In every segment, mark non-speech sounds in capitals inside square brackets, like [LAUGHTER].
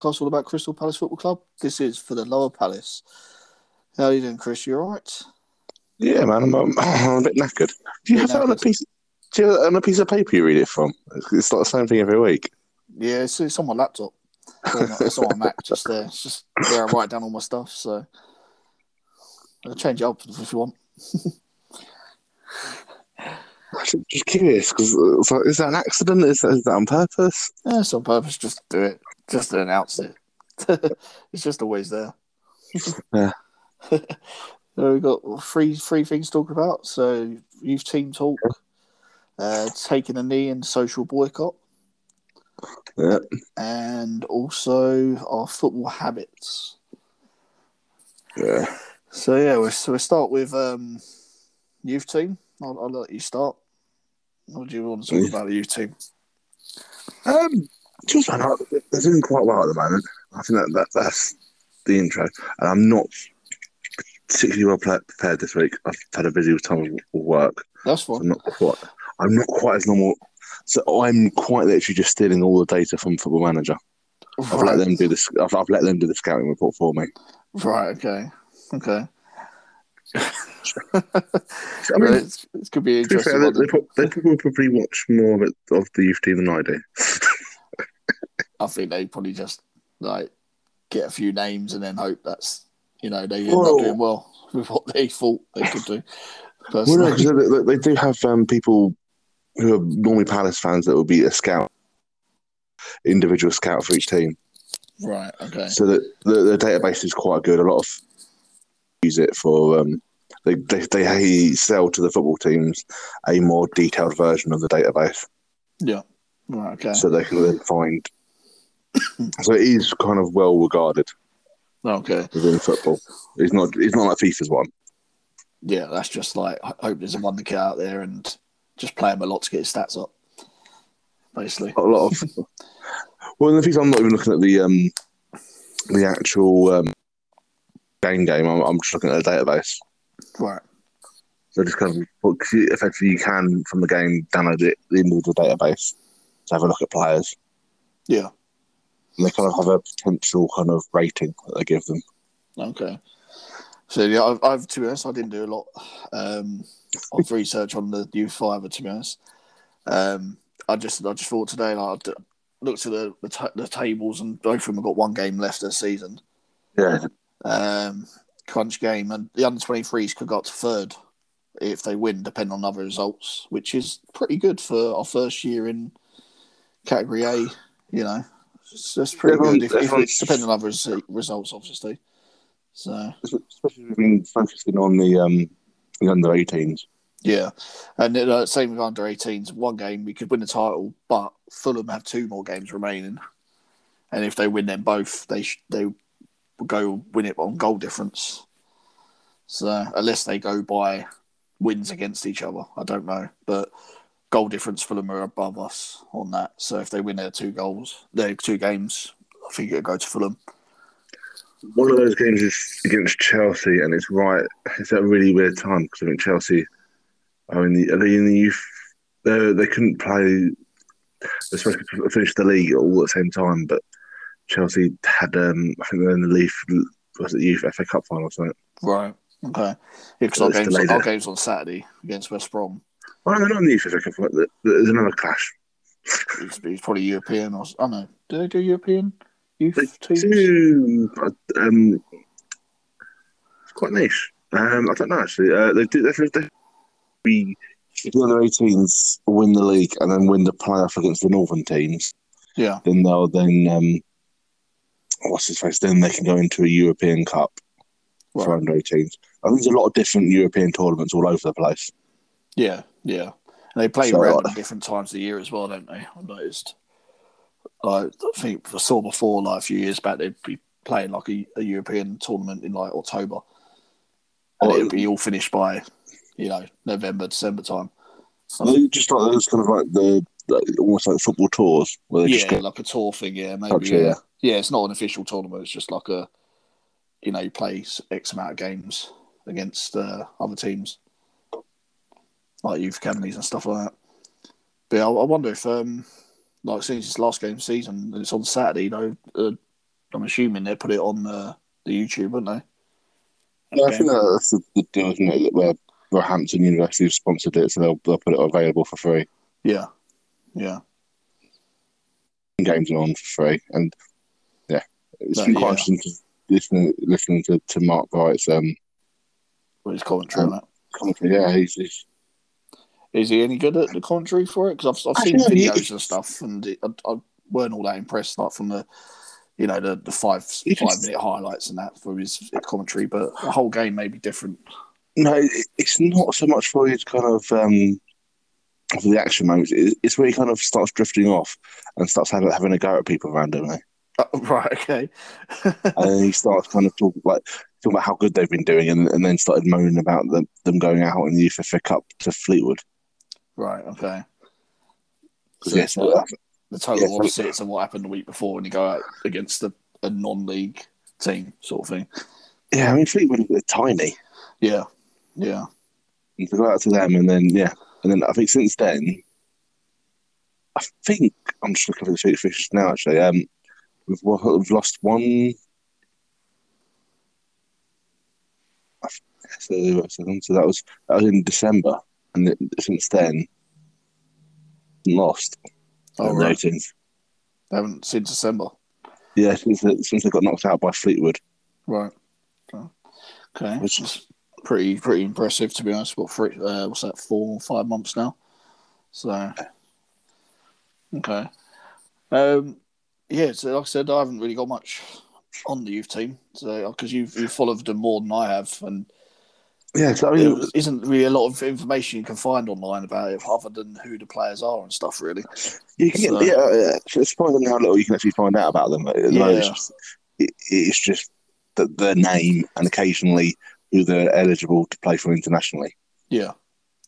podcast all about Crystal Palace Football Club. This is for the Lower Palace. How are you doing, Chris? You all right? Yeah, man, I'm, I'm, [LAUGHS] I'm a bit knackered. Do you have that on a piece? Do you have on a piece of paper you read it from? It's like the same thing every week. Yeah, it's, it's on my laptop. it's on my Mac, just there. It's just where I write down all my stuff. So I'll change it up if you want. [LAUGHS] I'm just curious because like, is that an accident? Is that, is that on purpose? Yeah, it's on purpose. Just do it. Just to announce it. [LAUGHS] it's just always there. [LAUGHS] Yeah. [LAUGHS] so we've got three three things to talk about. So youth team talk, uh, taking a knee and social boycott, Yeah. and also our football habits. Yeah. So yeah, we'll, so we'll start with um, youth team. I'll, I'll let you start. What do you want to talk about the youth team? Um, just man, I- they're doing quite well at the moment. I think that, that that's the intro, and I'm not particularly well prepared this week. I've had a busy time of work. That's So. I'm not quite. I'm not quite as normal. So I'm quite literally just stealing all the data from Football Manager. I've let them do this. I've, I've let them do the scouting report for me. right. Okay. Okay. [LAUGHS] I mean, it's, it could be interesting. fair, they, they, they probably probably watch more of it of the youth team than I do. [LAUGHS] I think they probably just like get a few names and then hope that's you know they end Well- up doing well [LAUGHS] with what they thought they could do. Well, no, they, they do have um, people who are normally Palace fans that will be a scout, individual scout for each team. right. Okay. So that the, the database is quite good. A lot of use it for um, they, they they sell to the football teams a more detailed version of the database, Yeah. Right. Okay. so they can then find. [COUGHS] so it is kind of well regarded okay. within football. It's not it's not like FIFA's one. Yeah. That's just like I hope there's a wonder kid out there and just play him a lot to get his stats up. Basically. A lot of [LAUGHS] well, in the FIFA, I'm not even looking at the um the actual um, game game. I'm, I'm just looking at the database. Right. So just kind of well, 'cause you- effectively you can from the game download it the individual database to have a look at players. Yeah. And they kind of have a potential kind of rating that they give them. Okay. So yeah, I've, I've to be honest, I didn't do a lot um, of [LAUGHS] research on the youth fiver. To be honest, um, I just I just thought today like, I looked at the the, ta- the tables and both of them have got one game left this season. Yeah, Um, crunch game and the under twenty threes could go up to third if they win, depending on other results, which is pretty good for our first year in category A. You know, it's, that's pretty Everyone- good if, if it's depending on other res- results, obviously. So. especially we've been focusing on the um the under 18s. Yeah, and uh, same with under 18s. One game we could win the title, but Fulham have two more games remaining, and if they win them both, they sh- they go win it on goal difference. So unless they go by wins against each other, I don't know, but goal difference Fulham are above us on that. So if they win their two goals, their two games, I think it'll go to Fulham. One of those games is against Chelsea, and it's right. It's at a really weird time because I think Chelsea are in the are they in the youth. They they couldn't play. They're supposed to finish the league all at the same time, but Chelsea had um I think they're in the Leaf was it youth FA Cup final or something. Right. Okay. Because our games, delayed our games on Saturday against West Brom. Oh, they're not in the youth FA Cup. There's another clash. It's, it's probably European or I don't know. Do they do European youth They teams? do, but um, it's quite niche. Um, I don't know actually. Uh, they do. They, they, we if the under 18s win the league and then win the playoff against the northern teams, Yeah. then they'll then um, what's his face? Then they can go into a European Cup for Right. under 18s. I think there's a lot of different European tournaments all over the place. Yeah. Yeah. And they play So, around uh, at different times of the year as well, don't they? I noticed. Like, I think I saw before, like a few years back, they'd be playing like a, a European tournament in like October, and Oh, it'd be all finished by, you know, November, December time. They just like those kind of like the, the almost like football tours where they just Yeah, go. like a tour thing. Yeah, maybe. Yeah. yeah. Yeah, it's not an official tournament. It's just like a, you know, you play X amount of games against uh, other teams, like youth academies and stuff like that. But yeah, I, I wonder if, um, like, since it's last game of the season it's on Saturday, you know, uh, I'm assuming they put it on the, the YouTube, wouldn't they? Yeah, I think that's the, the deal, isn't it? Where Roehampton University have sponsored it, so they'll, they'll put it available for free. Yeah, yeah, Games are on for free, and it's been quite interesting listening listening to, to Mark Wright's um with his commentary on it. commentary. Yeah, he's, he's Is he any good at the commentary for it? Because I've, I've seen videos he- and stuff, and it, I, I weren't all that impressed, like from the, you know, the, the five five just, minute highlights and that for his commentary. But the whole game may be different. no, it, it's not so much for his kind of um for the action moments. It, it's where he kind of starts drifting off and starts having having a go at people randomly, Uh, [LAUGHS] right? Okay. and then he starts kind of talking like talking about how good they've been doing, and, and then started moaning about them them going out in the youth FA Cup to Fleetwood. right. Okay. So yeah, the total yeah, so- opposites of what happened the week before when you go out against a, a non-league team, sort of thing. yeah, I mean Fleetwood are tiny. Yeah. Yeah. and to go out to them, and then yeah, and then I think since then, I think I'm just looking at the fixtures now. Actually, um, we've, we've lost one. So, that was that was in December, and then since then, lost. Oh, right. 18th. They haven't since December. Yeah, since they, since they got knocked out by Fleetwood. Right. Okay. Which- is pretty pretty impressive to be honest. What three? Uh, what's that? Four five months now. So. Okay. Um. Yeah. So like I said, I haven't really got much on the youth team. So because you've you've followed them more than I have, and Yeah, so I mean, there isn't really a lot of information you can find online about it other than who the players are and stuff. Really. You can get, So- yeah, yeah, it's surprising how little you can actually find out about them. The It's Yeah. just, it, it's just the, their name and occasionally who they're eligible to play for internationally. Yeah,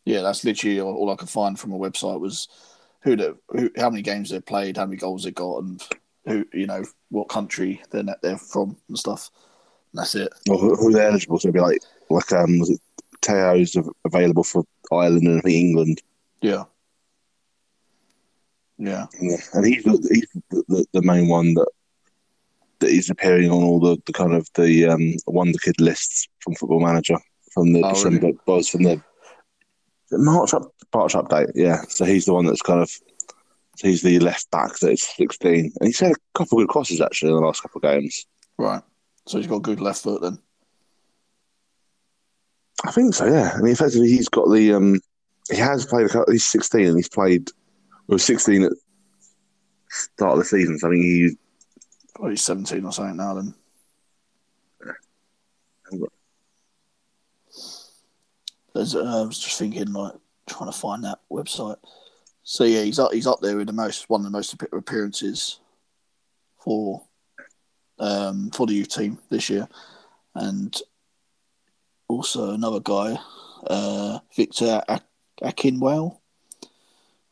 yeah, that's literally all, all I could find from a website was who, the, who how many games they played, how many goals they got, and who you know what country they're they're from and stuff. And that's it. Well, who, who they're eligible to be like, like um, was it Tayo's av- available for Ireland and England, Yeah, yeah, and, and he's the, he's the, the, the main one that that is appearing on all the, the kind of the um, Wonder Kid lists from Football Manager from the Oh, December buzz from the the March up March update. Yeah, so he's the one that's kind of so he's the left back that is sixteen, and he's had a couple of good crosses actually in the last couple of games. right. So he's got a good left foot then. I think so. Yeah, I mean, effectively, he's got the um, he has played. a couple- He's sixteen, and he's played. Well, sixteen at start of the season. So I mean, he Oh, he's seventeen or something now. Then. There's, uh, I was just thinking, like, trying to find that website. So yeah, he's up. He's up there with the most one of the most appearances for um, for the youth team this year, and also another guy, uh, Victor Ak- Akinwale,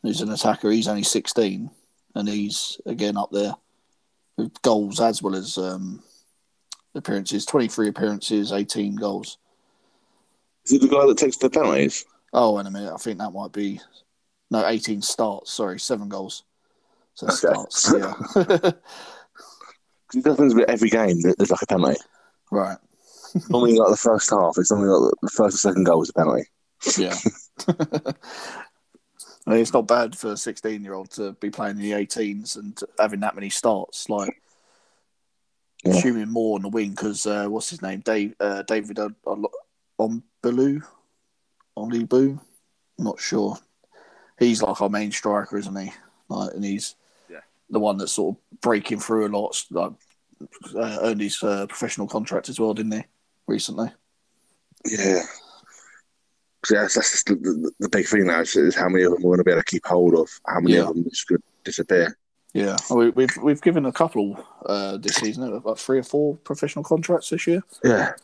who's an attacker. He's only sixteen, and he's again up there with goals as well as um, appearances. Twenty three appearances, eighteen goals. is it the guy that takes the penalties? Oh, in a minute. I think that might be no eighteen starts. Sorry, seven goals. So Okay. starts. Yeah. [LAUGHS] [LAUGHS] does things with every game. that There's like a penalty. right. Normally, like the first half, it's only like the first and second goal is a penalty. Yeah. [LAUGHS] I mean, it's not bad for a 16 year old to be playing in the 18s and having that many starts. Like, Yeah. assuming more on the wing because uh, what's his name? Dave, uh, David on Baloo? Boo? I'm not sure. He's like our main striker, isn't he? Like, and he's Yeah. the one that's sort of breaking through a lot. Like, uh, earned his uh, professional contract as well, didn't he? Recently. Yeah. 'Cause that's, that's just the, the, the big thing now is, is how many of them we're going to be able to keep hold of. How many Yeah. of them just could disappear. Yeah, Well, we, we've we've given a couple uh, this season, about three or four professional contracts this year, Yeah.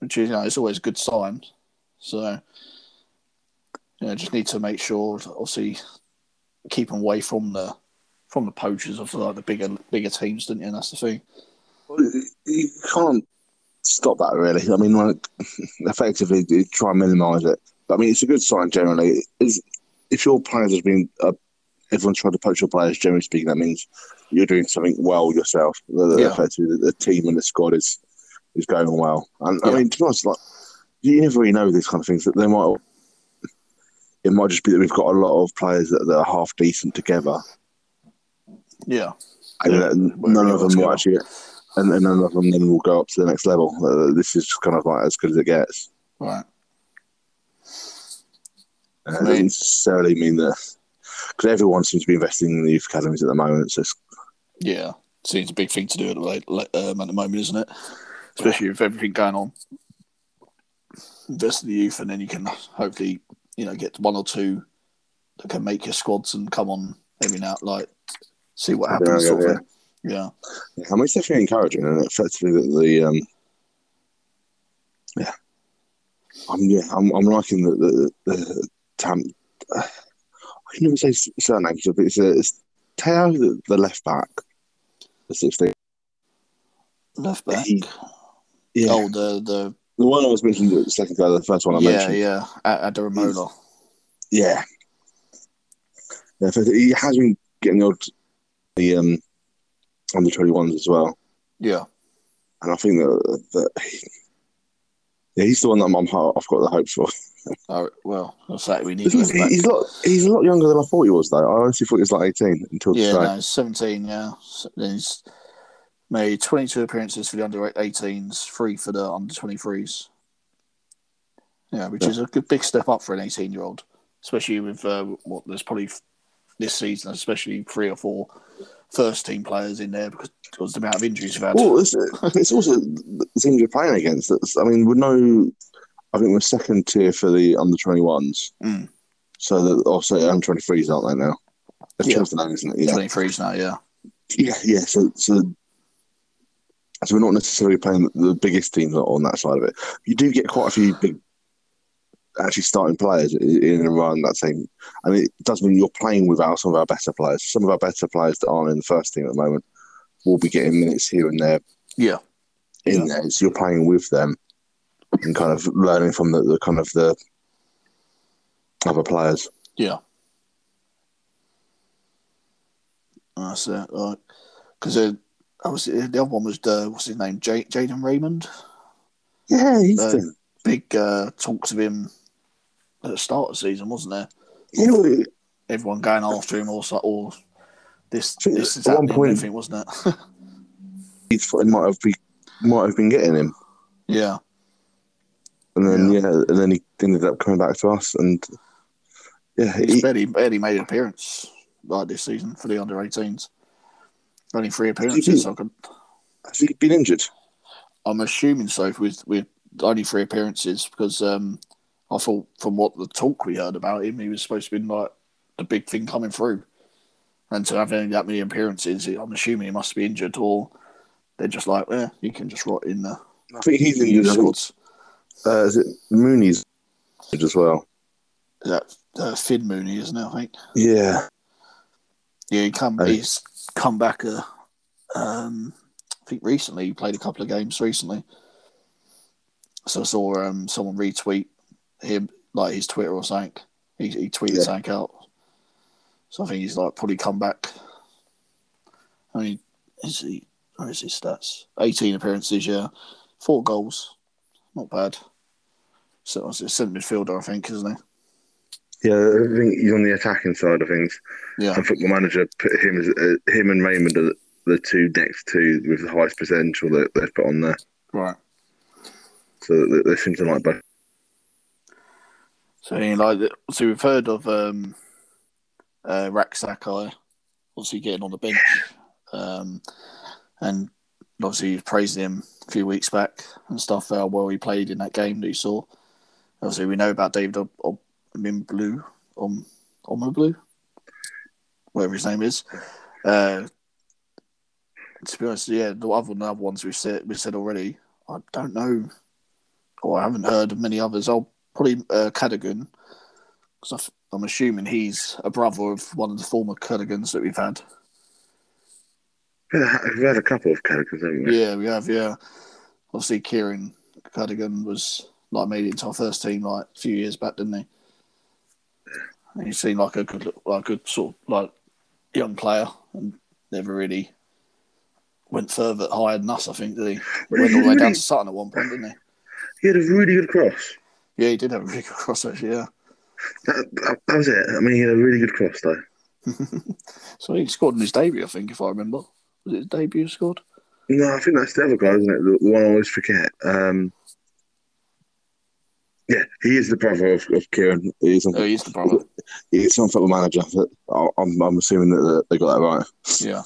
which is you know it's always a good sign. So, you know, just need to make sure, obviously, keep them away from the from the poachers of like the bigger bigger teams, don't you? And that's the thing. You- can't stop that, really. I mean, like, [LAUGHS] effectively, you try and minimise it. But I mean, it's a good sign generally. Is if your players have been uh, everyone's trying to poach your players. Generally speaking, that means you're doing something well yourself. The, the, Yeah. the, the team and the squad is is going well. And I mean, to be honest, like you never really know these kind of things. That they might. It might just be that we've got a lot of players that, that are half decent together, Yeah. and Yeah, none of them will actually. And, and none of them then will go up to the next level. Uh, this is just kind of like as good as it gets. Right. Uh, It Right. doesn't necessarily mean that because everyone seems to be investing in the youth academies at the moment. So it's, Yeah. Seems a big thing to do at the, um, at the moment, isn't it? Especially with everything going on. Invest in the youth, and then you can hopefully, you know, get one or two that can make your squads and come on every now, like, see what happens. Yeah, sort of yeah, yeah. I mean, it's definitely encouraging, and effectively that the um, yeah, I'm yeah, I'm, I'm liking the the, the tam. Uh, I can never say s- surnames, but it's, uh, it's Tayo, the, the left back, the 16. Left back. He- Yeah, Oh, the the the one I was mentioning, the second guy, the first one I yeah mentioned. yeah yeah. Adaramola. Yeah. Yeah, he has been getting the odd the um under twenty ones as well, Yeah, and I think that that he, yeah, he's the one that I'm, I'm I've got the hopes for. oh, well, that's that we need. He's, he's a lot he's a lot younger than I thought he was though. I honestly thought he was like eighteen until Yeah, today. no, 17, yeah. He's made 22 appearances for the under 18s, three for the under 23s. Yeah, which Yeah. is a good big step up for an 18 year old, especially with uh, what there's probably this season, especially three or four first team players in there because because the amount of injuries we've had. Well, it's, it's also the teams you're playing against. That's, I mean, we're no, I think we're second tier for the under twenty ones. Mm. So that also under twenty threes, aren't they now? They've Yeah. changed the name, isn't it? Yeah. 23s now, yeah. Yeah, yeah. So, so, so we're not necessarily playing the biggest teams on- that side of it. You do get quite a few big, actually starting players in and around that team, and it does mean you're playing without some of our better players. Some of our better players that aren't in the first team at the moment will be getting minutes here and there Yeah, in Yeah. there. So you're playing with them and kind of learning from the, the kind of the other players. yeah. That's it. Because uh, obviously the other one was, uh, what's his name? J- Jadan Raymond. Yeah, he's Uh, big uh, talks of him at the start of the season, wasn't there? You know, Everyone going after him, or so- or this this is at one point- I think, wasn't it? [LAUGHS] he might have be might have been getting him. yeah, And then yeah. and then he ended up coming back to us, and yeah, he's he, barely barely made an appearance like this season for the under 18s. Only three appearances. So I could, has he been injured? I'm assuming so with with only three appearances because um, I thought from what the talk we heard about him, he was supposed to be like the big thing coming through, and to have only that many appearances, I'm assuming he must be injured or they're just like, yeah, you can just rot in the I think he's injured. Squads. uh, is it Mooney's injured as well? That uh, Fionn Mooney, isn't it? I think. Yeah, Yeah, he come. Oh. He's come back. Uh, um, I think recently he played a couple of games recently. So I saw um, someone retweet him like his Twitter or something. He, he tweeted Yeah. something out. So I think he's like probably come back. I mean, is he? Where is his stats? Eighteen appearances, yeah, four goals, not bad. So it's a centre midfielder, I think, isn't he? Yeah. I think he's on the attacking side of things. Yeah, think the manager put him as uh, him and Raymond are the two next two with the highest potential that they've put on there. right. So they, they seem to like both. So, you know, like, so we've heard of um, uh, Rak-Sakyi obviously getting on the bench, um, and obviously you've praised him a few weeks back and stuff how well he played in that game that you saw. Obviously, we know about David Omimblu, Om Omoblu, whatever his name is. Uh, to be honest, yeah, the other, the other ones we've said we said already, I don't know, or I haven't heard of many others. I'll probably uh, Cadogan, because I'm assuming he's a brother of one of the former Cadigans that we've had. Yeah, We've had a couple of characters, haven't we? Yeah, we have. Yeah, obviously Kieran Cadigan was like made it into our first team like a few years back, didn't he? And he seemed like a good, like a good sort of like young player and never really went further higher than us. I think did he? Went all the way down to Sutton at one point, didn't he? He had a really good cross. Yeah, he did have a really good cross actually. Yeah. That, that, that was it. I mean, he had a really good cross though. [LAUGHS] So he scored in his debut, I think, if I remember. Was it his debut he scored? No, I think that's the other guy, isn't it? The, the one I always forget. Um, yeah, he is the brother of, of Kieran. He is, Oh, he's the brother. he is some football manager. I'm, I'm assuming that they got that right. Yeah.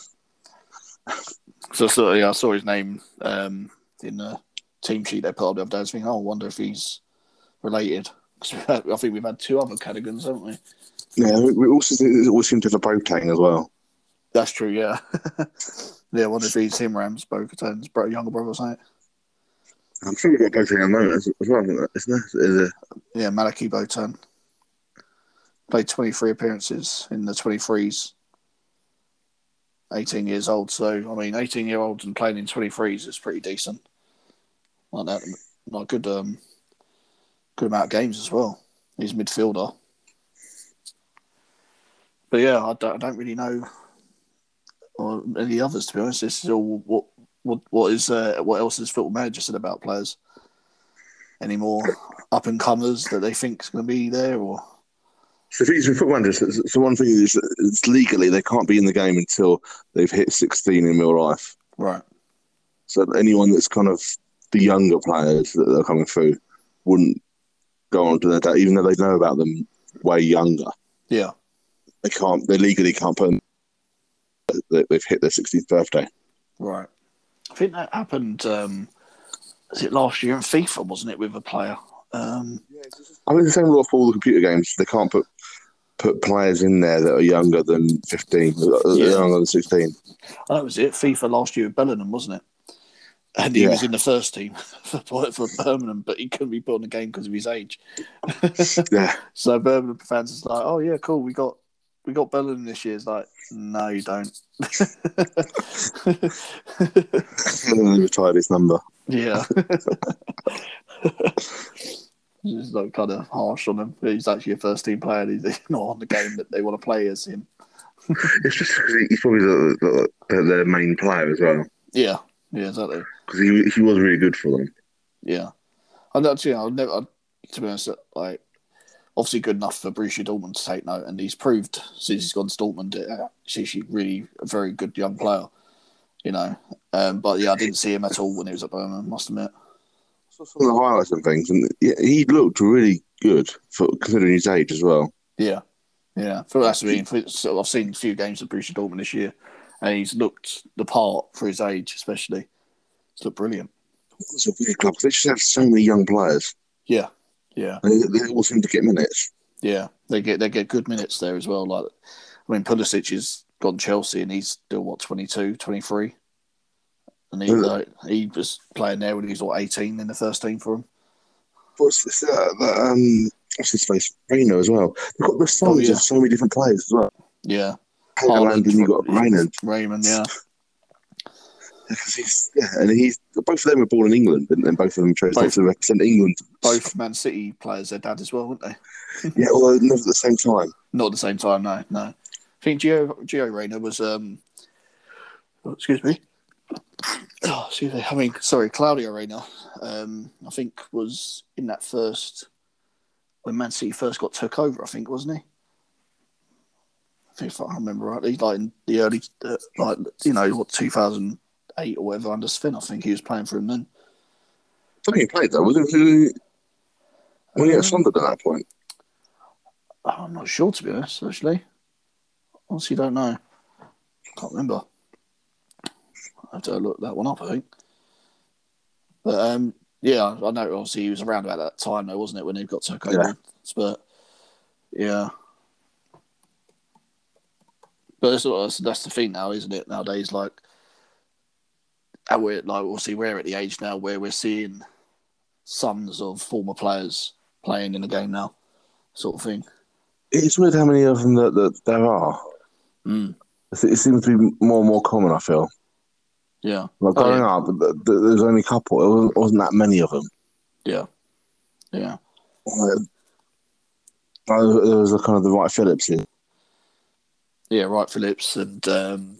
So, so yeah, I saw his name um, in the team sheet they put up the other day. I was thinking, oh, I wonder if he's related. 'Cause we I think we've had two other Cadigans, haven't we? Yeah, we, we also always seem to have a Boateng as well. That's true, yeah. [LAUGHS] yeah, I wonder if he's Hiram's Boateng's younger brother or something. I'm sure we've got Boateng at the moment as, well, isn't it? Yeah, Malachi Boateng. Played 23 appearances in the 23s. 18 years old. So, I mean, 18 year olds and playing in 23s is pretty decent. Like that, like good, um, good amount of games as well. He's a midfielder. But yeah, I don't, I don't really know or any others to be honest. This is all what what what is uh, what else has football manager said about players? Any more up and comers that they think is going to be there, or So, with football managers, so one thing is, it's legally they can't be in the game until they've hit 16 in real life. right? So anyone that's kind of the younger players that are coming through wouldn't go on to their date, even though they know about them way younger. Yeah, They can't. They legally can't put them. they- They've hit their 16th birthday. right. I think that happened. Um, was it last year in FIFA? Wasn't it with a player? Um, I mean, the same rule for all the computer games. They can't put put players in there that are younger than 15, uh, Yeah. younger than 16. oh, that was it. FIFA last year with Bellingham, wasn't it? And he Yeah. was in the first team [LAUGHS] for for Birmingham, but he couldn't be put on the game because of his age. Yeah, [LAUGHS] So Birmingham fans is like, oh yeah, cool, we got we got Bellingham this year. It's like, no, you don't. and then they retired his number. yeah. [LAUGHS] It's like kind of harsh on him. He's actually a first team player. and He's not on the game that they want to play as him. It's just he's probably the, the, their main player as well Yeah, yeah, exactly. because he he was really good for them. Yeah, I know. You I've never. I, to be honest, like obviously good enough for Borussia Dortmund to take note, and he's proved since he's gone to Dortmund, uh, he's actually really a very good young player. You know, um, but yeah, I didn't see him at all when he was at Birmingham. Must admit. saw some of the highlights and things, and he looked really good for considering his age as well. Yeah, yeah. For that's I mean. For, so I've seen a few games of Borussia Dortmund this year, and he's looked the part for his age, especially. He's looked brilliant. It's a weird club they just have so many young players, Yeah, yeah, they, they all seem to get minutes. yeah. They get they get good minutes there as well. Like, I mean, Pulisic has gone Chelsea, and he's still what 22, 23. and he like, he was playing there when he was what eighteen in the first team for him. What's this? Uh, the, um, what's his face? Reyna as well. They've got the sons Oh, yeah. of so many different players as well. Yeah, Haaland and you got. Raymond. He's yeah, and he's both of them were born in England, and, and both of them chose Both. to represent England. both Man City players. Their dad as well, weren't they? [LAUGHS] Yeah, although not at the same time. Not at the same time, no, no. I think Gio Gio Reyna was um oh, excuse me. [COUGHS] Oh, excuse me. I mean, sorry, Claudio Reyna, um, I think was in that first when Man City first got took over, I think, wasn't he? I think if I remember rightly, like in the early uh, like you know, what, two thousand eight or whatever under Sven, I think he was playing for him then. I think he played though. Was it, when he Um, at Sunderland at that point? I'm not sure to be honest, actually. Honestly don't know. Can't remember. I have to look that one up, I think. But um, yeah, I know obviously he was around about that time though, wasn't it, when he got to over? Yeah. But yeah. But that's, that's the thing now, isn't it? Nowadays, like, how we're like, obviously, we're at the age now where we're seeing sons of former players playing in the game now, sort of thing. It's weird how many of them that, that there are. Mm. It seems to be more and more common. I feel Yeah, like Oh, growing yeah. up, th- th- there's only a couple. It wasn't, wasn't that many of them. yeah, yeah, Uh, there was a kind of the Wright Phillips in. Yeah, Wright Phillips and um,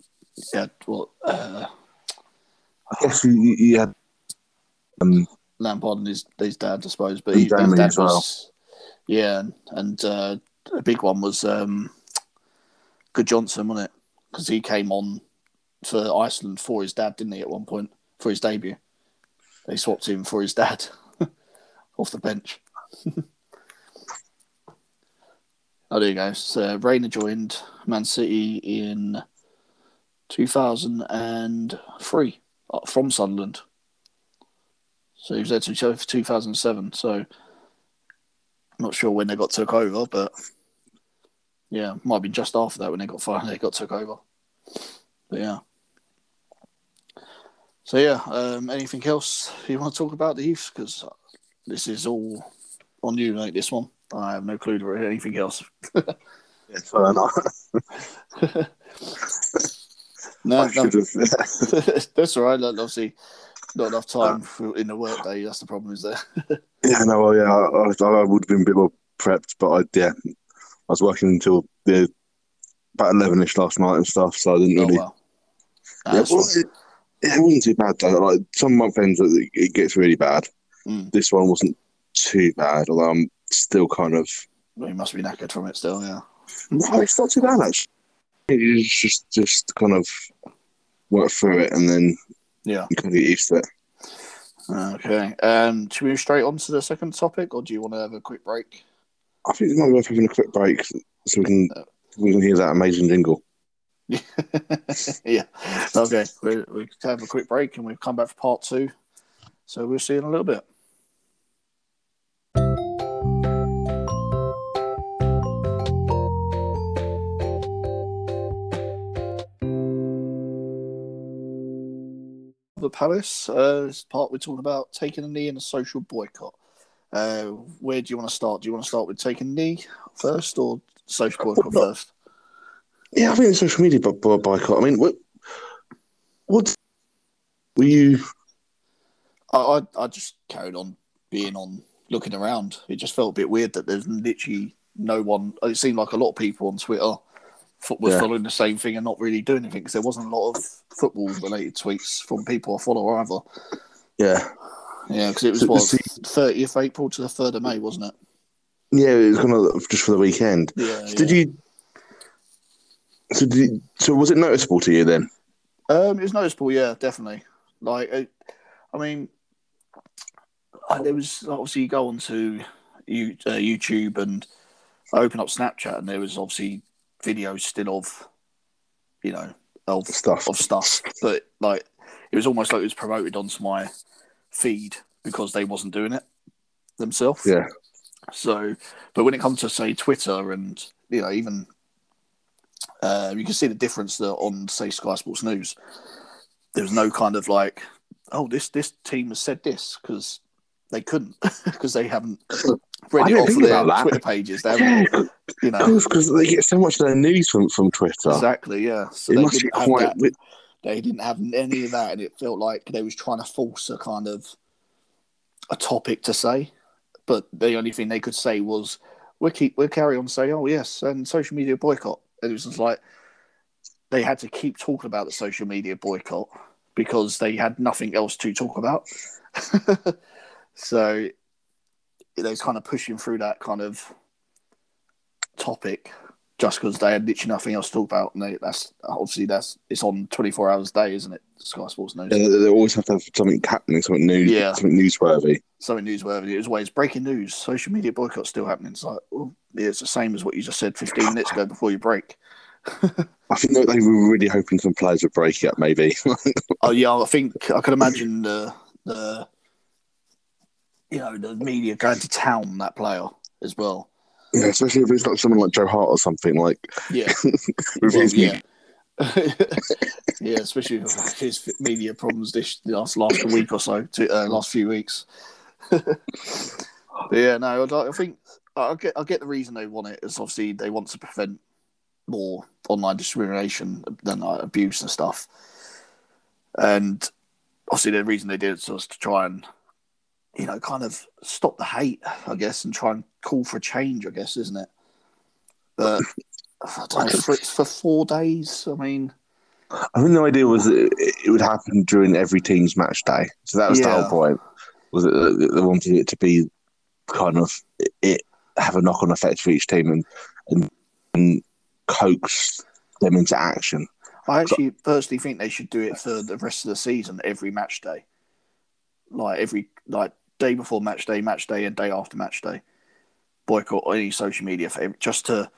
yeah, what uh, I guess you, had um, Lampard and his his dad, I suppose, but he, his dad as well. was yeah, and, uh, a big one was um, Gudjohnsen, wasn't it? Because he came on for Iceland for his dad, didn't he? At one point for his debut, they swapped him for his dad [LAUGHS] off the bench. [LAUGHS] oh, there you go. So Reyna joined Man City in 2003 uh, from Sunderland. So he was there to show for 2007. So I'm not sure when they got took over, but yeah, might have been just after that when they got fired. They got took over. But yeah. So yeah, um, anything else you want to talk about the youth? Because this is all on you, mate. This one, I have no clue to anything else. [LAUGHS] yeah, fair enough. [LAUGHS] No, no. [LAUGHS] [LAUGHS] that's all right. Like, obviously, not enough time for, in the workday. That's the problem, is there? [LAUGHS] Yeah, no, well, yeah, I, I, I would have been a bit more prepped, but I, yeah, I was working until the about eleven ish last night and stuff, so I didn't Oh really. well. yeah, well, it, it wasn't too bad though. Like some month ends, it, it gets really bad. Mm. This one wasn't too bad, although I'm still kind of. Well, you must be knackered from it still. Yeah. No, it's not too bad actually. You just just kind of work through it, and then Yeah. you kind of get used to it. Okay. Um, should we move straight on to the second topic, or do you want to have a quick break? I think it might be worth having a quick break so we can we can hear that amazing jingle. [LAUGHS] yeah. Okay. We we have a quick break, and we've come back for part two. So we'll see you in a little bit. The Palace, uh, this part we're talking about taking a knee in a social boycott. Uh, where do you want to start? Do you want to start with taking a knee first or social boycott first? Yeah, I think the social media bo- bo- boycott. I mean, what what were you? I, I I just carried on being on looking around. It just felt a bit weird that there's literally no one. It seemed like a lot of people on Twitter fo- were Yeah. following the same thing and not really doing anything because there wasn't a lot of football related tweets from people I follow either. Yeah, Yeah, because it was So- what so- thirtieth April to the third of May, wasn't it? yeah, it was kind of just for the weekend. Yeah. So Did you? So did you, so was it noticeable to you then? Um, it was noticeable, yeah, definitely. Like, it, I mean, uh, there was obviously you go onto you, uh, YouTube and I open up Snapchat, and there was obviously videos still of, you know, of Stuff. of stuff, but like it was almost like it was promoted onto my feed because they wasn't doing it themselves. Yeah. So, but when it comes to say Twitter and you know even uh, you can see the difference that on say Sky Sports News, there was no kind of like, oh this this team has said this because they couldn't [LAUGHS] because they haven't [LAUGHS] read I it off think their about that. Twitter pages. They you know, because they get so much of their news from from Twitter. exactly, yeah. So it they must didn't have quite. that. They didn't have any of that, and it felt like they was trying to force a kind of a topic to say, but the only thing they could say was, "We'll keep, we'll carry on saying, oh yes, and social media boycott." And it was just like they had to keep talking about the social media boycott because they had nothing else to talk about. [LAUGHS] so they was kind of pushing through that kind of topic just because they had literally nothing else to talk about. And they, that's obviously that's it's on twenty four hours a day, isn't it? Sky Sports News. Yeah, they, always have to have something happening, something news, Yeah. something newsworthy. Something newsworthy. It was always breaking news. Social media boycott still happening. It's like, well, yeah, it's the same as what you just said fifteen minutes ago before you break. [LAUGHS] I think that they were really hoping some players would break it. Up, maybe. [LAUGHS] Oh yeah, I think I could imagine the the you know the media going to town that player as well. yeah, especially if it's not someone like Joe Hart or something like Yeah, [LAUGHS] Well, yeah. [LAUGHS] yeah, especially with his media problems this last last week or so, to, uh, last few weeks. [LAUGHS] but yeah, no, I, I think I get I get the reason they want it is obviously they want to prevent more online discrimination than like, abuse and stuff, and obviously the reason they did it was to try and you know kind of stop the hate, I guess, and try and call for a change, I guess, isn't it? But I don't know, for, for four days. I mean, I think the idea was that it, it would happen during every team's match day. So that was the whole point. Was that they wanted it to be kind of it have a knock on effect for each team and and, and coax them into action. I actually personally think they should do it for the rest of the season, every match day, like every like day before match day, match day, and day after match day. Boycott any social media for just to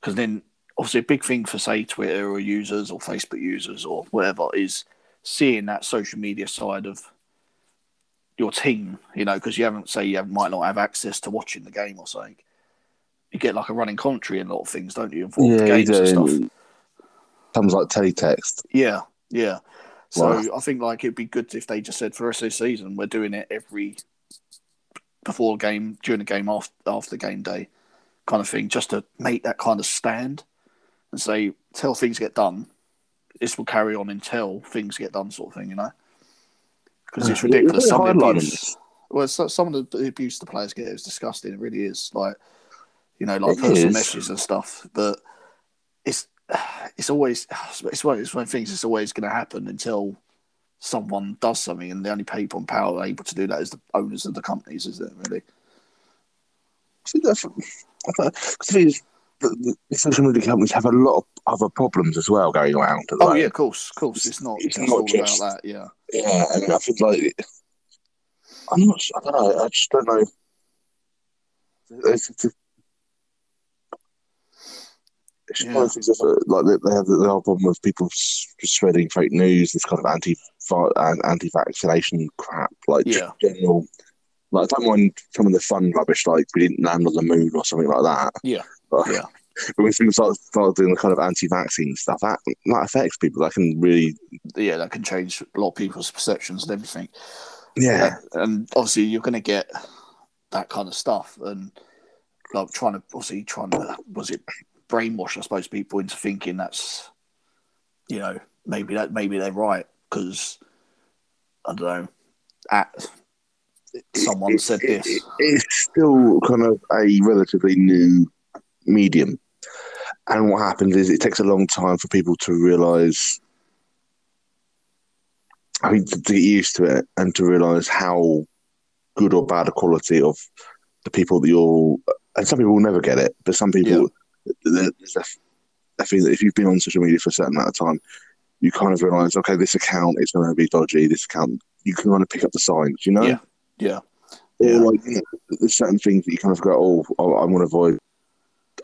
because then obviously a big thing for say Twitter or users or Facebook users or whatever is seeing that social media side of your team. You know, because you haven't say you might not have access to watching the game or something. You get like a running commentary in a lot of things, don't you? Involved you games and stuff. Comes like teletext. Yeah, yeah. So Wow. I think like it'd be good if they just said for of the season we're doing it every before the game, during the game, after after the game day, kind of thing, just to make that kind of stand and say till things get done, this will carry on until things get done, sort of thing, you know. Because it's ridiculous. Some of abuse, well, so, some of the abuse the players get is disgusting. It really is. Like, you know, like It personal is. messages and stuff. But it's [SIGHS] it's always [SIGHS] it's one, it's one of things. It's always going to happen until someone does something, and the only people in power able to do that is the owners of the companies, is it really? I think that's, I thought- 'cause the thing is, the, the social media companies have a lot of other problems as well going around. Oh moment. yeah, of course, of course. It's not It's just not all just- about that. Yeah, Yeah, and I think like I'm not. I don't know. I just don't know. It's, it's, it's one of things that, like they they have the whole problem with people spreading fake news, this kind of anti anti vaccination crap, like Yeah. general. Like I don't mind some of the fun rubbish, like we didn't land on the moon or something like that. Yeah. But, Yeah. but [LAUGHS] when people start start doing the kind of anti-vaccine stuff, that that affects people. That can really, yeah, that can change a lot of people's perceptions and everything. yeah, and obviously you're going to get that kind of stuff and like trying to obviously trying to was it brainwash i suppose people into thinking that's you know maybe that maybe they're right because i don't know at someone It- said it- this it- it's still kind of a relatively new medium. And what happens is it takes a long time for people to realise, I mean, to, to get used to it and to realise how good or bad a quality of the people that you're. And some people will never get it, but some people, there- there's a, a thing that if you've been on social media for a certain amount of time, you kind of realise, okay, this account is going to be dodgy. This account, you can kind of pick up the signs, you know? Yeah. yeah Or Yeah. like you know, there's certain things that you kind of go, oh, I, I want to avoid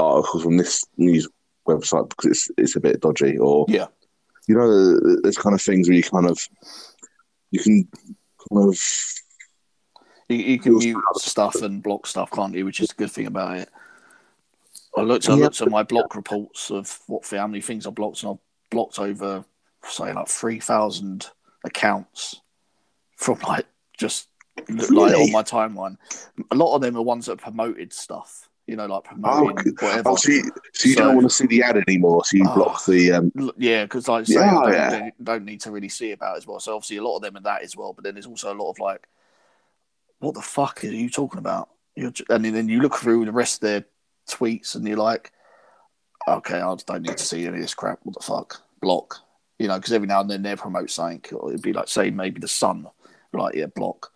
articles from this news website because it's it's a bit dodgy, or Yeah. you know, there's kind of things where you kind of you can kind of you, you can mute stuff and block stuff can't you which is a good thing about it i looked i Yeah. looked at my block reports of what how many things i blocked and i've blocked over say like 3000 accounts from like just like Really? on my timeline. A lot of them are ones that promoted stuff, you know, like Oh, promoting okay. whatever. oh, so you, so you So- don't want to see the ad anymore, so you Oh. block the um, Yeah, because like Yeah, don't, yeah. don't- need to really see about as well. So obviously a lot of them are that as well. But then there's also a lot of like, what the fuck are you talking about? You're, and then you look through the rest of their tweets and you're like, okay, I don't need to see any of this crap. What the fuck? Block. You know, because every now and then they promote something. Or it'd be like, say, maybe the sun. Like, yeah, block.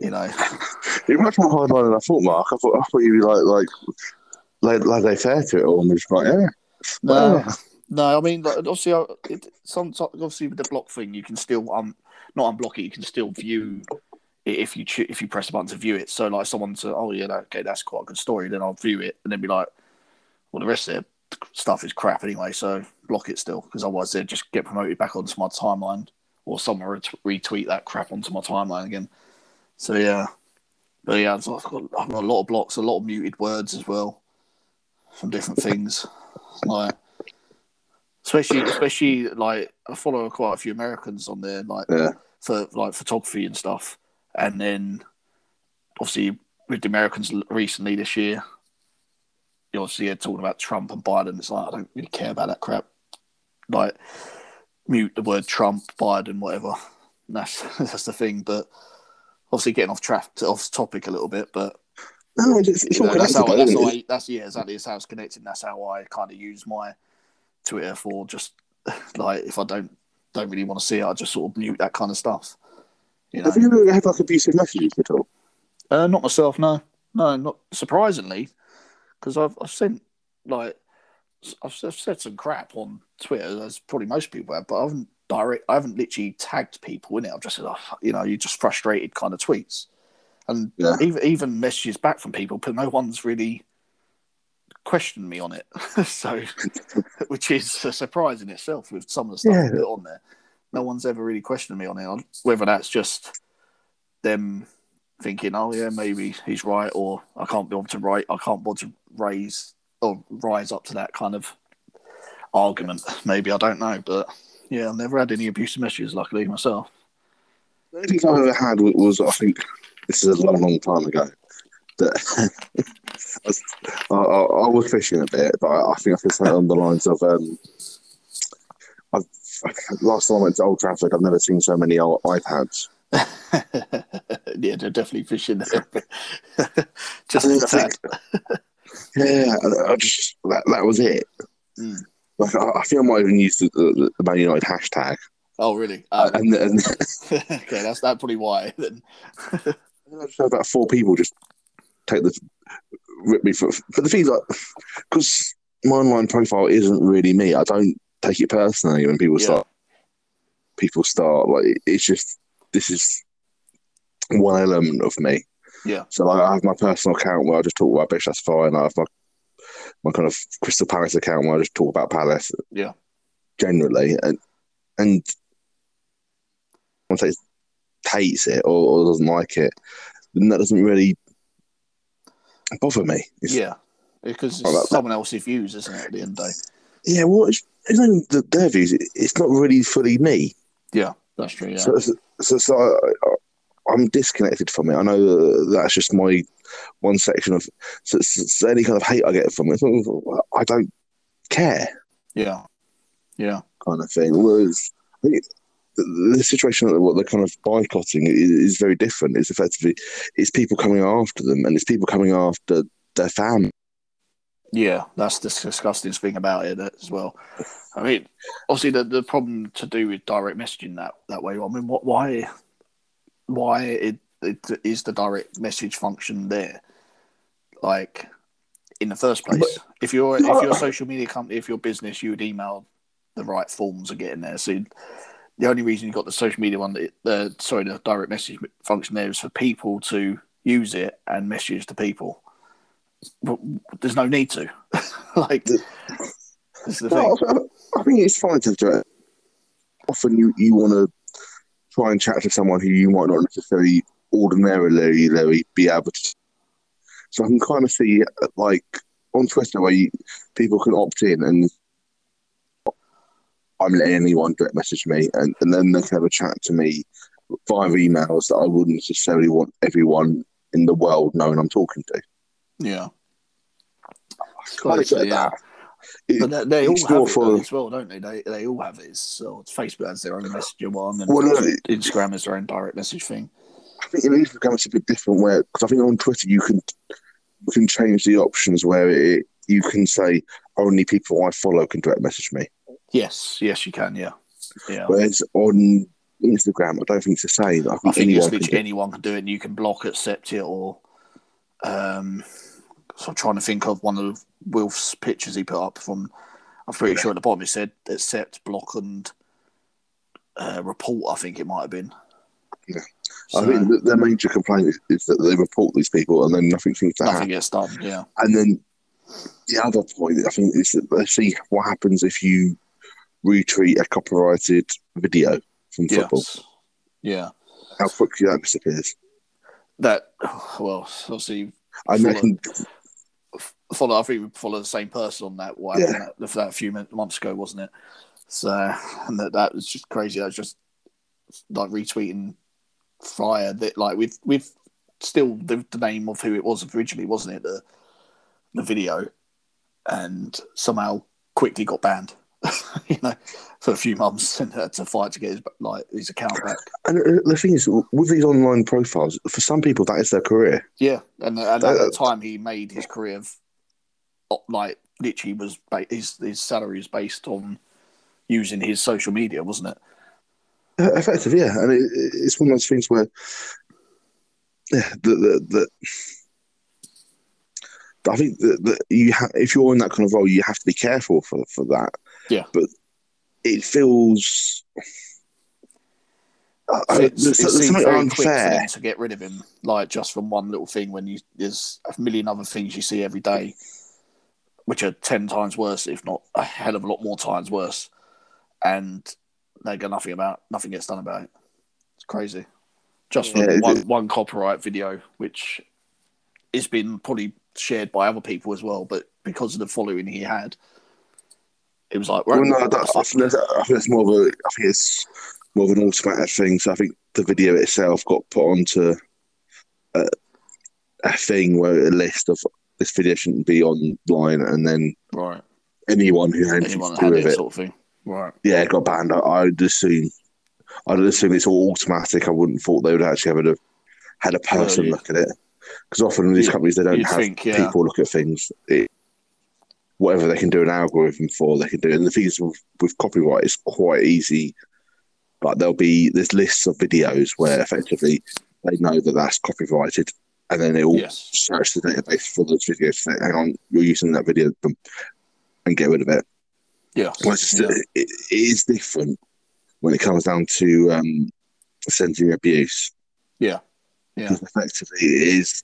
You know, [LAUGHS] You're much more hardline than I thought, Mark. I thought I thought you'd be like like like like they fair to it almost, like yeah, No, no. I mean, like, obviously, I- it, some obviously with the block thing, you can still um not unblock it. You can still view it if you if you press a button to view it. So like someone to oh yeah, okay, that's quite a good story. Then I'll view it and then be like, well, the rest of their stuff is crap anyway. So block it still because otherwise they'd just get promoted back onto my timeline or someone ret- retweet that crap onto my timeline again. So yeah, but yeah, I've got, I've got a lot of blocks, a lot of muted words as well from different things. Like especially especially like I follow quite a few Americans on there, like Yeah. for like photography and stuff. And then obviously with the Americans recently this year, you obviously are talking about Trump and Biden. It's like I don't really care about that crap. Like mute the word Trump, Biden, whatever. And that's [LAUGHS] that's the thing. But obviously getting off track off topic a little bit, but No, it's, it's all know, that's connected. how. That's isn't how. I, that's yeah, exactly. That's how it's connected. That's how I kind of use my Twitter for just [LAUGHS] like if I don't don't really want to see it, I just sort of mute that kind of stuff. You know, Have you ever had like abusive messages at all? uh, not myself. No, no, not surprisingly, because I've I've sent like I've, I've said some crap on Twitter, as probably most people have, but I haven't direct. I haven't literally tagged people in it. I've just said, oh, you know, you're just frustrated kind of tweets, and Yeah. even even messages back from people, but no one's really questioned me on it. [LAUGHS] so, [LAUGHS] which is a surprise in itself with some of the stuff Yeah. Put on there. No one's ever really questioned me on it. Whether that's just them thinking, oh yeah, maybe he's right, or I can't be able to write, I can't bother to raise or rise up to that kind of argument. Maybe I don't know, but yeah, I've never had any abusive messages, luckily myself. The only thing I've ever had was, I think this is a long, long time ago. That [LAUGHS] I, was, I, I, was fishing a bit, but I, I think I said something on the lines of, um, I've, last time I went to Old Trafford, I've never seen so many iPads. [LAUGHS] yeah, they're definitely fishing [LAUGHS] there. [LAUGHS] Just think- Yeah, I, just that, that was it. Mm. Like I, I think I might even use the, the, the Man United hashtag, Oh, really? Uh, and, and okay, that's that probably why. Then. I just had about four people just take the rip me for. But the thing like, because my online profile isn't really me, I don't take it personally when people Yeah. start. People start like it's just this is one element of me. Yeah. So like, I have my personal account where I just talk about Bish, that's fine. I have my my kind of Crystal Palace account where I just talk about Palace. Yeah. Generally, and and someone says hates it or, or doesn't like it, then that doesn't really bother me. It's, Yeah, because it's that- someone else's views, isn't it? At the end of the day. yeah. Well, it's, it's not their views. It's not really fully me. Yeah, that's true. Yeah, So, so, so, so I, I'm disconnected from it. I know uh, that's just my one section of. So, so, any kind of hate I get from it, [LAUGHS] I don't care, yeah, yeah, kind of thing. Whereas the, the situation that what they're kind of boycotting is, is very different. It's effectively it's people coming after them, and it's people coming after their family. Yeah. That's the disgusting thing about it as well. I mean, obviously, the the problem to do with direct messaging that that way. I mean, what why why it, it is the direct message function there? Like in the first place, But- if you're if you're a social media company, if you're a business, you would email the right forms to getting there. So the only reason you've got the social media one, the sorry, the direct message function there is for people to use it and message to people. But there's no need to. [LAUGHS] like, this is the thing. I, I think it's fine to do it. Often you, you want to try and chat to someone who you might not necessarily ordinarily be able to. So I can kind of see, uh, like, on Twitter where you, people can opt in and I'm letting anyone direct message me and, and then they can have a chat to me via emails that I wouldn't necessarily want everyone in the world knowing I'm talking to. Yeah. Get yeah. It- But they, they all have it though as well, don't they? They they all have it. So Facebook has their own messenger one, and Well, no, Instagram has their own direct message thing. I think in Instagram it's a bit different where because I think on Twitter you can you can change the options where it, you can say only people I follow can direct message me. Yes, yes, you can. Yeah, yeah. Whereas on Instagram, I don't think it's the same. I think, I think anyone can do- anyone can do it, and you can block, accept it, or um. So I'm trying to think of one of Wilf's pictures he put up from. I'm pretty sure at the bottom it said accept, block, and uh, report. I think it might have been. Yeah. So, I think their major complaint is, is that they report these people and then nothing seems to happen. nothing happen. gets done. Yeah. And then the other point I think is that they see what happens if you retweet a copyrighted video from football. Yes. Yeah. How quickly that disappears. That well, obviously And they can follow. I think we follow the same person on that. What Yeah. that, for that a few months ago, wasn't it? So and that that was just crazy. That was just like retweeting fire that like with with still the, the name of who it was originally, wasn't it? The the video, and somehow quickly got banned. [LAUGHS] you know, for a few months and had to fight to get his like his account back. And uh, the thing is, with these online profiles, for some people that is their career. Yeah, and, and at Uh, the time he made his career of, like literally was ba- his his salary is based on using his social media, wasn't it? Uh, Effective, yeah, and it, it's one of those things where, yeah, the the, the I think that, that you ha- if you're in that kind of role, you have to be careful for for that. Yeah. but it feels. I- there's, it there's something very unfair. to get rid of him, like just from one little thing. When you there's a million other things you see every day, which are ten times worse, if not a hell of a lot more times worse, and they get nothing about nothing gets done about it. It's crazy. Just for Yeah, one, one copyright video, which has been probably shared by other people as well, but because of the following he had, it was like, Well, no, that's, I think that's, I think it's more of a. I think it's more of an automatic thing. So I think the video itself got put onto a, a thing where a list of this video shouldn't be online, and then right, anyone who had anything anyone to do with it, it, sort of thing, right. yeah, it got banned. I, I'd assume, I'd assume it's all automatic. I wouldn't thought they would actually have a, had a person yeah. look at it because often in these companies they don't you'd have think, yeah. people look at things. It, whatever they can do an algorithm for, they can do. And the thing is, with, with copyright, it's quite easy. Like there'll be there's lists of videos where effectively they know that that's copyrighted, and then it will Yes. search the database for those videos. Say, hang on, you're using that video, boom, and get rid of it. Yeah. Well, just, yeah. it, it is different when it comes down to um, censoring abuse. Yeah. Yeah. Because effectively, it is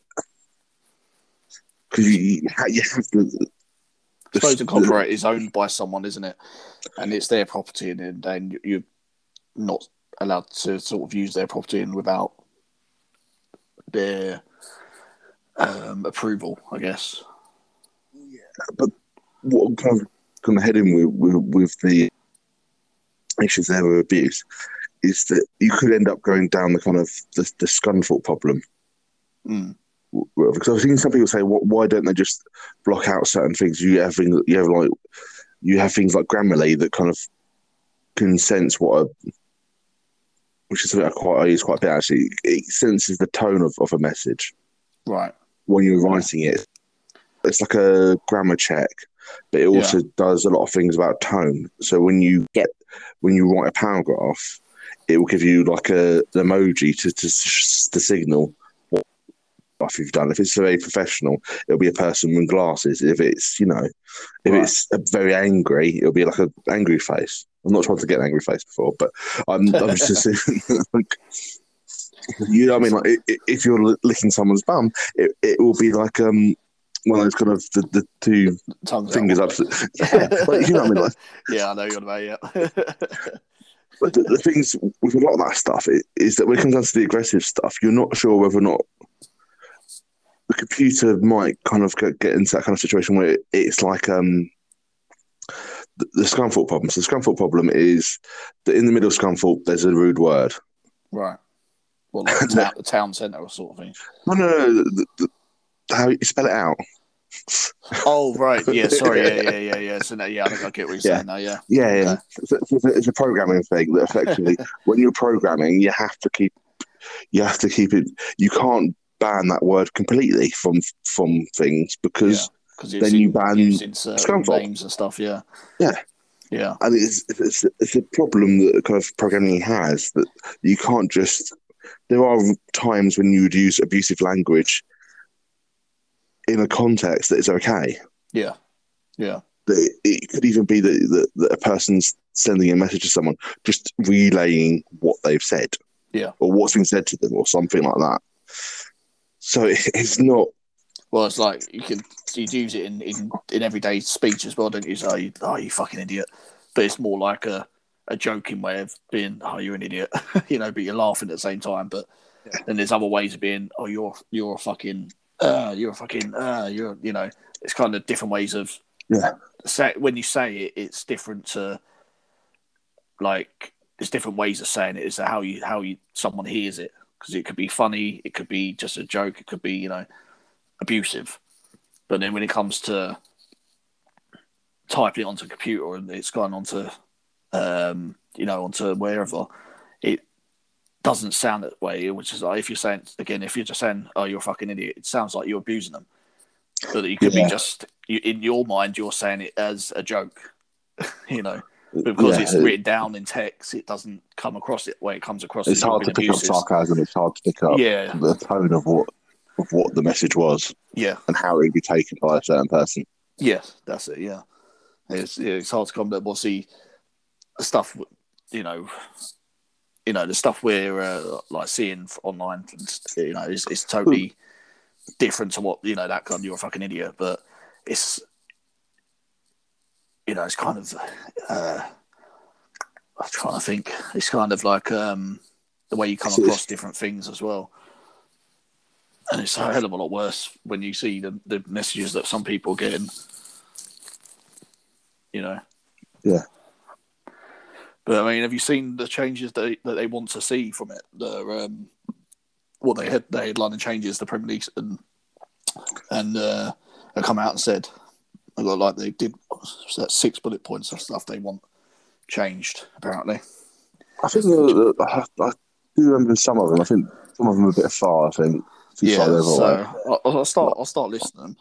because you, you have to. I suppose the copyright is owned by someone, isn't it? And it's their property, and then you're not allowed to sort of use their property and without their um, approval, I guess. Yeah, but what I'm kind of kind of heading with, with with the issues there with abuse is that you could end up going down the kind of the, the scunthorpe problem. Mm. Because I've seen some people say, "Wh- "Why don't they just block out certain things?" You have things, you have like you have things like Grammarly that kind of can sense what a which is something I quite I use quite a bit actually. It senses the tone of, of a message Right. When you're writing it. It's like a grammar check, but it also does a lot of things about tone. So when you get when you write a paragraph, it will give you like a an emoji to to, to signal what stuff you've done. If it's very professional, it'll be a person with glasses. If it's you know, if Right. it's a very angry, it'll be like a angry face. I'm not trying to get an angry face before, but I'm, I'm just [LAUGHS] [LAUGHS] like, you know what I mean. Like if you're licking someone's bum, it, it will be like um one of those kind of the, the two Tongues fingers up. Yeah, like, you know what I mean. Like, [LAUGHS] Yeah, I know you're about, yeah. but the, the things with a lot of that stuff is that when it comes down to the aggressive stuff, you're not sure whether or not the computer might kind of get, get into that kind of situation where it's like um the, the Scunthorpe problem. So the Scunthorpe problem is that in the middle of Scunthorpe there's a rude word. right. Well, [LAUGHS] like the town, the town centre or sort of thing. No, no, no. The, the, the, how you spell it out? Oh, right. Yeah, [LAUGHS] sorry. Yeah, yeah, yeah, yeah. So, no, yeah, I think I get what you're Yeah. saying now, yeah. Yeah, yeah. Okay. It's, a, it's a- it's a programming thing that effectively, [LAUGHS] when you're programming, you have to keep, you have to keep it. You can't ban that word completely from from things because, Because Then you ban Scunthorpe. names and stuff, yeah. Yeah. Yeah. and it's it's it's a problem that kind of programming has that you can't just. There are times when you would use abusive language in a context that is okay. Yeah. Yeah. that it, it could even be that, that, that a person's sending a message to someone, just relaying what they've said, Yeah. or what's been said to them, or something like that. So it's not. Well, it's like you can you'd use it in, in, in everyday speech as well, don't you? So, you, oh, you fucking idiot. But it's more like a, a joking way of being, oh, you're an idiot, [LAUGHS] you know, but you're laughing at the same time. But then there's other ways of being, oh, you're you're a fucking, uh, you're a fucking, uh, you're, you know, it's kind of different ways of Yeah, say when you say it, it's different to like there's different ways of saying it. Is how you how you someone hears it because it could be funny, it could be just a joke, it could be you know abusive. But then when it comes to typing it onto a computer and it's gone onto, um, you know, onto wherever, it doesn't sound that way. Which is like if you're saying again, if you're just saying, "Oh, you're a fucking idiot," it sounds like you're abusing them. But you could Yeah. be just you, in your mind, you're saying it as a joke, [LAUGHS] you know. But because Yeah, it's it- written down in text, it doesn't come across it way it comes across. It's hard to pick up sarcasm. It's hard to pick up Yeah, the tone of what of what the message was yeah, and how it would be taken by a certain person. Yes, That's it. Yeah, it's yeah, it's hard to come. But we'll see the stuff. You know, you know the stuff we're uh, like seeing online. You know, is is totally different to what you know that kind. of You're a fucking idiot, but it's you know it's kind of. Uh, I'm trying to think. It's kind of like um, the way you come across different things as well. And it's a hell of a lot worse when you see the, the messages that some people get getting. You know. Yeah. I mean, have you seen the changes that that they want to see from it? The um, what they had the headline changes the Premier League and and uh, they come out and said they got like they did that six bullet points of stuff they want changed apparently. I think the, the, I, I do remember some of them. I think some of them are a bit far. I think. Yeah, far the other way. so I'll, I'll start. I'll start listening.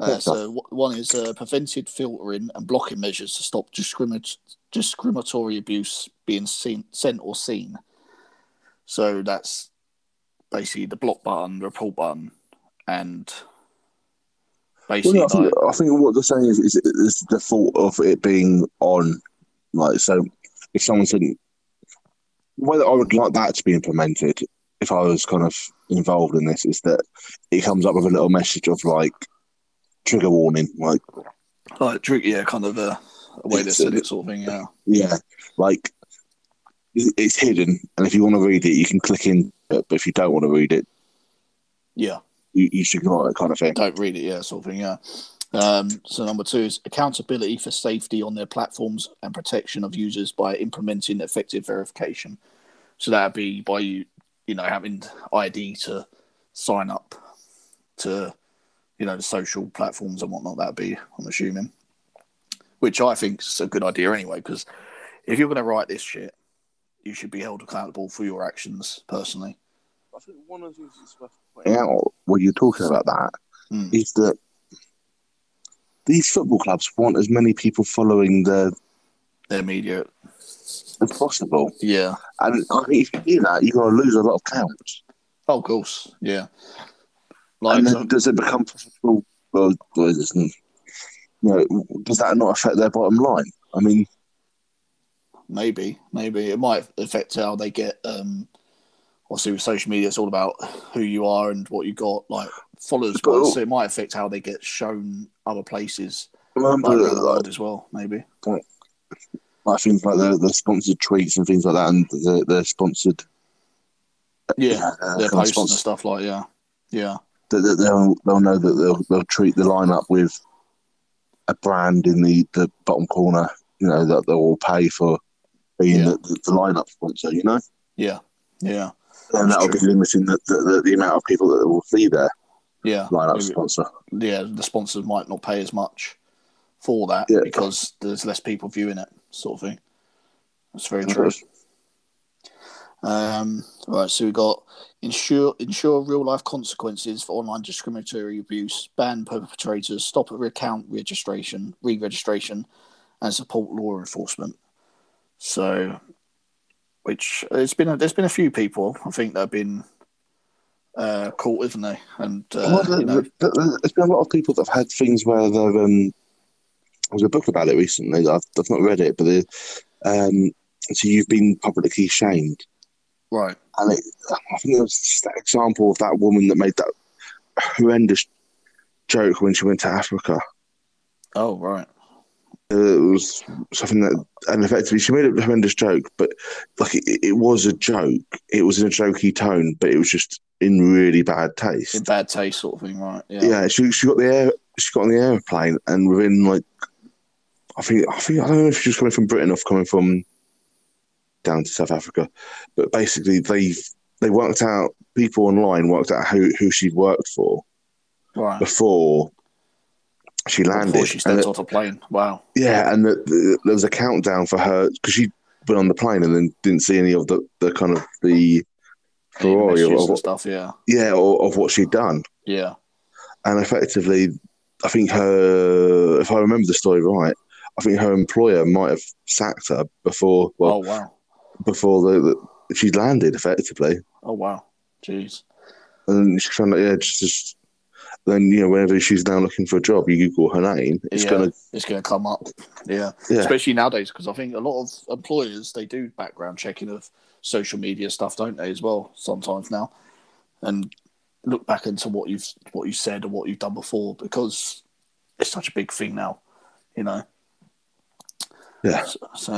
Uh, so one is uh, prevented filtering and blocking measures to stop discriminat- discriminatory abuse being seen, sent or seen. So that's basically the block button, the report button, and Well, basically no, I, think, like, I think what they're saying is, is, is the fault of it being on. Like, so if someone said, that I would like that to be implemented, if I was kind of involved in this, is that it comes up with a little message of like trigger warning, like like trigger, yeah, kind of a, a way to said uh, it, sort of thing. Yeah, yeah, like it's hidden, and if you want to read it, you can click in. But if you don't want to read it, yeah. you, you should ignore it, kind of thing. don't read it, yeah, sort of thing, yeah. Um, so number two is accountability for safety on their platforms and protection of users by implementing effective verification. So that'd be by you, you know, having ID to sign up to, you know, the social platforms and whatnot. That'd be, I'm assuming, which I think is a good idea anyway. Because if you're going to write this shit, you should be held accountable for your actions personally. I think one of the things that's worth pointing out when you're talking about that Hmm. is that these football clubs want as many people following the Their media, as possible. yeah. And I think if you do that, you're going to lose a lot of counts. Oh, of course, yeah. Like, and then does it become profitable? Well, well, it doesn't- you know, does that not affect their bottom line? I mean, maybe, maybe it might affect how they get. Um, obviously, with social media, it's all about who you are and what you got, like followers. But- wise, so it might affect how they get shown other places, remember like around the like, world as well. Maybe. like things like the, the sponsored tweets and things like that, and the, the sponsored Yeah, uh, kind of and stuff like yeah, yeah, that, that they'll they'll know that they'll they'll treat the lineup with a brand in the, the bottom corner. You know that they will all pay for being Yeah. the, the, the lineup sponsor. You know, yeah, yeah, and that'll true. be limiting the, the, the, amount of people that will see their yeah. lineup Maybe- sponsor. yeah, the sponsors might not pay as much for that Yeah. because there's less people viewing it, sort of thing. That's very true. Um, right, so we got ensure ensure real life consequences for online discriminatory abuse, ban perpetrators, stop account registration, re-registration, and support law enforcement. So, which it's been a, there's been a few people I think that have been uh, caught, isn't they? And uh, Well, you know, there- there- there's been a lot of people that have had things where they've. Um, there was a book about it recently. I've, I've not read it, but the, um, so you've been publicly shamed, right? and it, I think it was just that example of that woman that made that horrendous joke when she went to Africa. Oh, right. Uh, it was something that, and effectively, she made a horrendous joke, but like it, it was a joke. It was in a jokey tone, but it was just in really bad taste. In bad taste, sort of thing, right? Yeah. yeah, she she got the air she got on the airplane and within like I think I think I don't know if she was coming from Britain or coming from down to South Africa, but basically they they worked out people online worked out who who she'd worked for Right. before she landed. Before she stepped off a plane. Wow. yeah, and the, the, there was a countdown for her because she went on the plane and then didn't see any of the, the kind of the glory of, and stuff. Yeah. yeah or, of what she'd done. Yeah. and effectively, I think her, if I remember the story right, I think her employer might have sacked her before, well, oh wow. Before the, the she landed effectively, Oh wow. Jeez. and she's trying to, yeah, just, just then you know, whenever she's now looking for a job, you Google her name, it's yeah. gonna, It's going to come up. Yeah. yeah, Especially nowadays, because I think a lot of employers they do background checking of social media stuff, don't they, as well? Sometimes now, and look back into what you've what you said and what you've done before because it's such a big thing now, you know. Yeah, So, so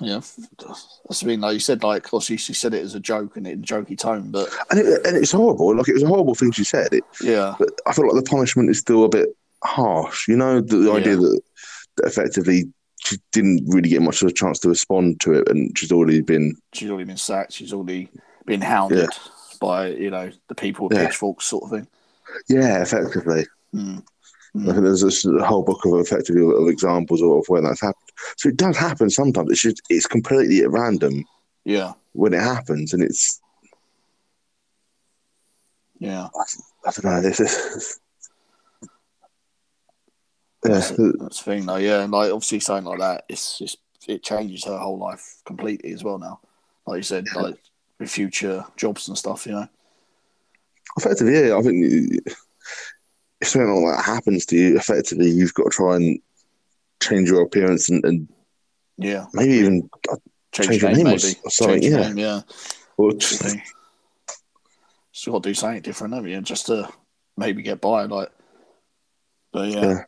yeah, that's the thing. Like you said, like obviously she said it as a joke and in a jokey tone, but and it, and it's horrible. Like it was a horrible thing she said. It, yeah, but I feel like the punishment is still a bit harsh. You know, the, the idea that, that effectively she didn't really get much of a chance to respond to it, and she's already been she's already been sacked. She's already been hounded by you know the people with Yeah. pitchforks, sort of thing. Yeah, effectively. Mm. I think there's this whole book of effectively of examples of when that's happened. So it does happen sometimes. It's just it's completely at random Yeah, when it happens, and it's yeah. I don't know. This is yeah, That's, that's the thing, though. Yeah, and like obviously something like that, it's just it changes her whole life completely as well. Now, like you said, like with future jobs and stuff. You know. effectively. Yeah, I think if something like that happens to you, effectively you've got to try and change your appearance and, and Yeah. maybe even uh, Change, Change your name, name or or something, yeah. name, yeah. or Just got to do something different, haven't you? Just to maybe get by, like. But yeah. Yeah.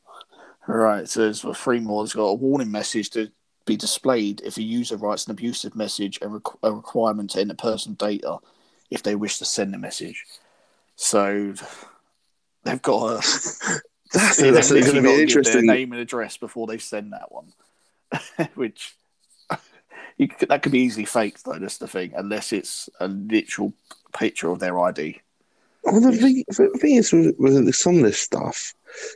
Right. So there's three more. It's got a warning message to be displayed if a user writes an abusive message, and requ- a requirement to enter personal data if they wish to send a message. So they've got a [LAUGHS] that's, that's going to be interesting. Their name and address before they send that one, [LAUGHS] which you could, that could be easily faked. Though that's the thing, unless it's a literal picture of their ID. Well, the thing, the thing is with, with some of this stuff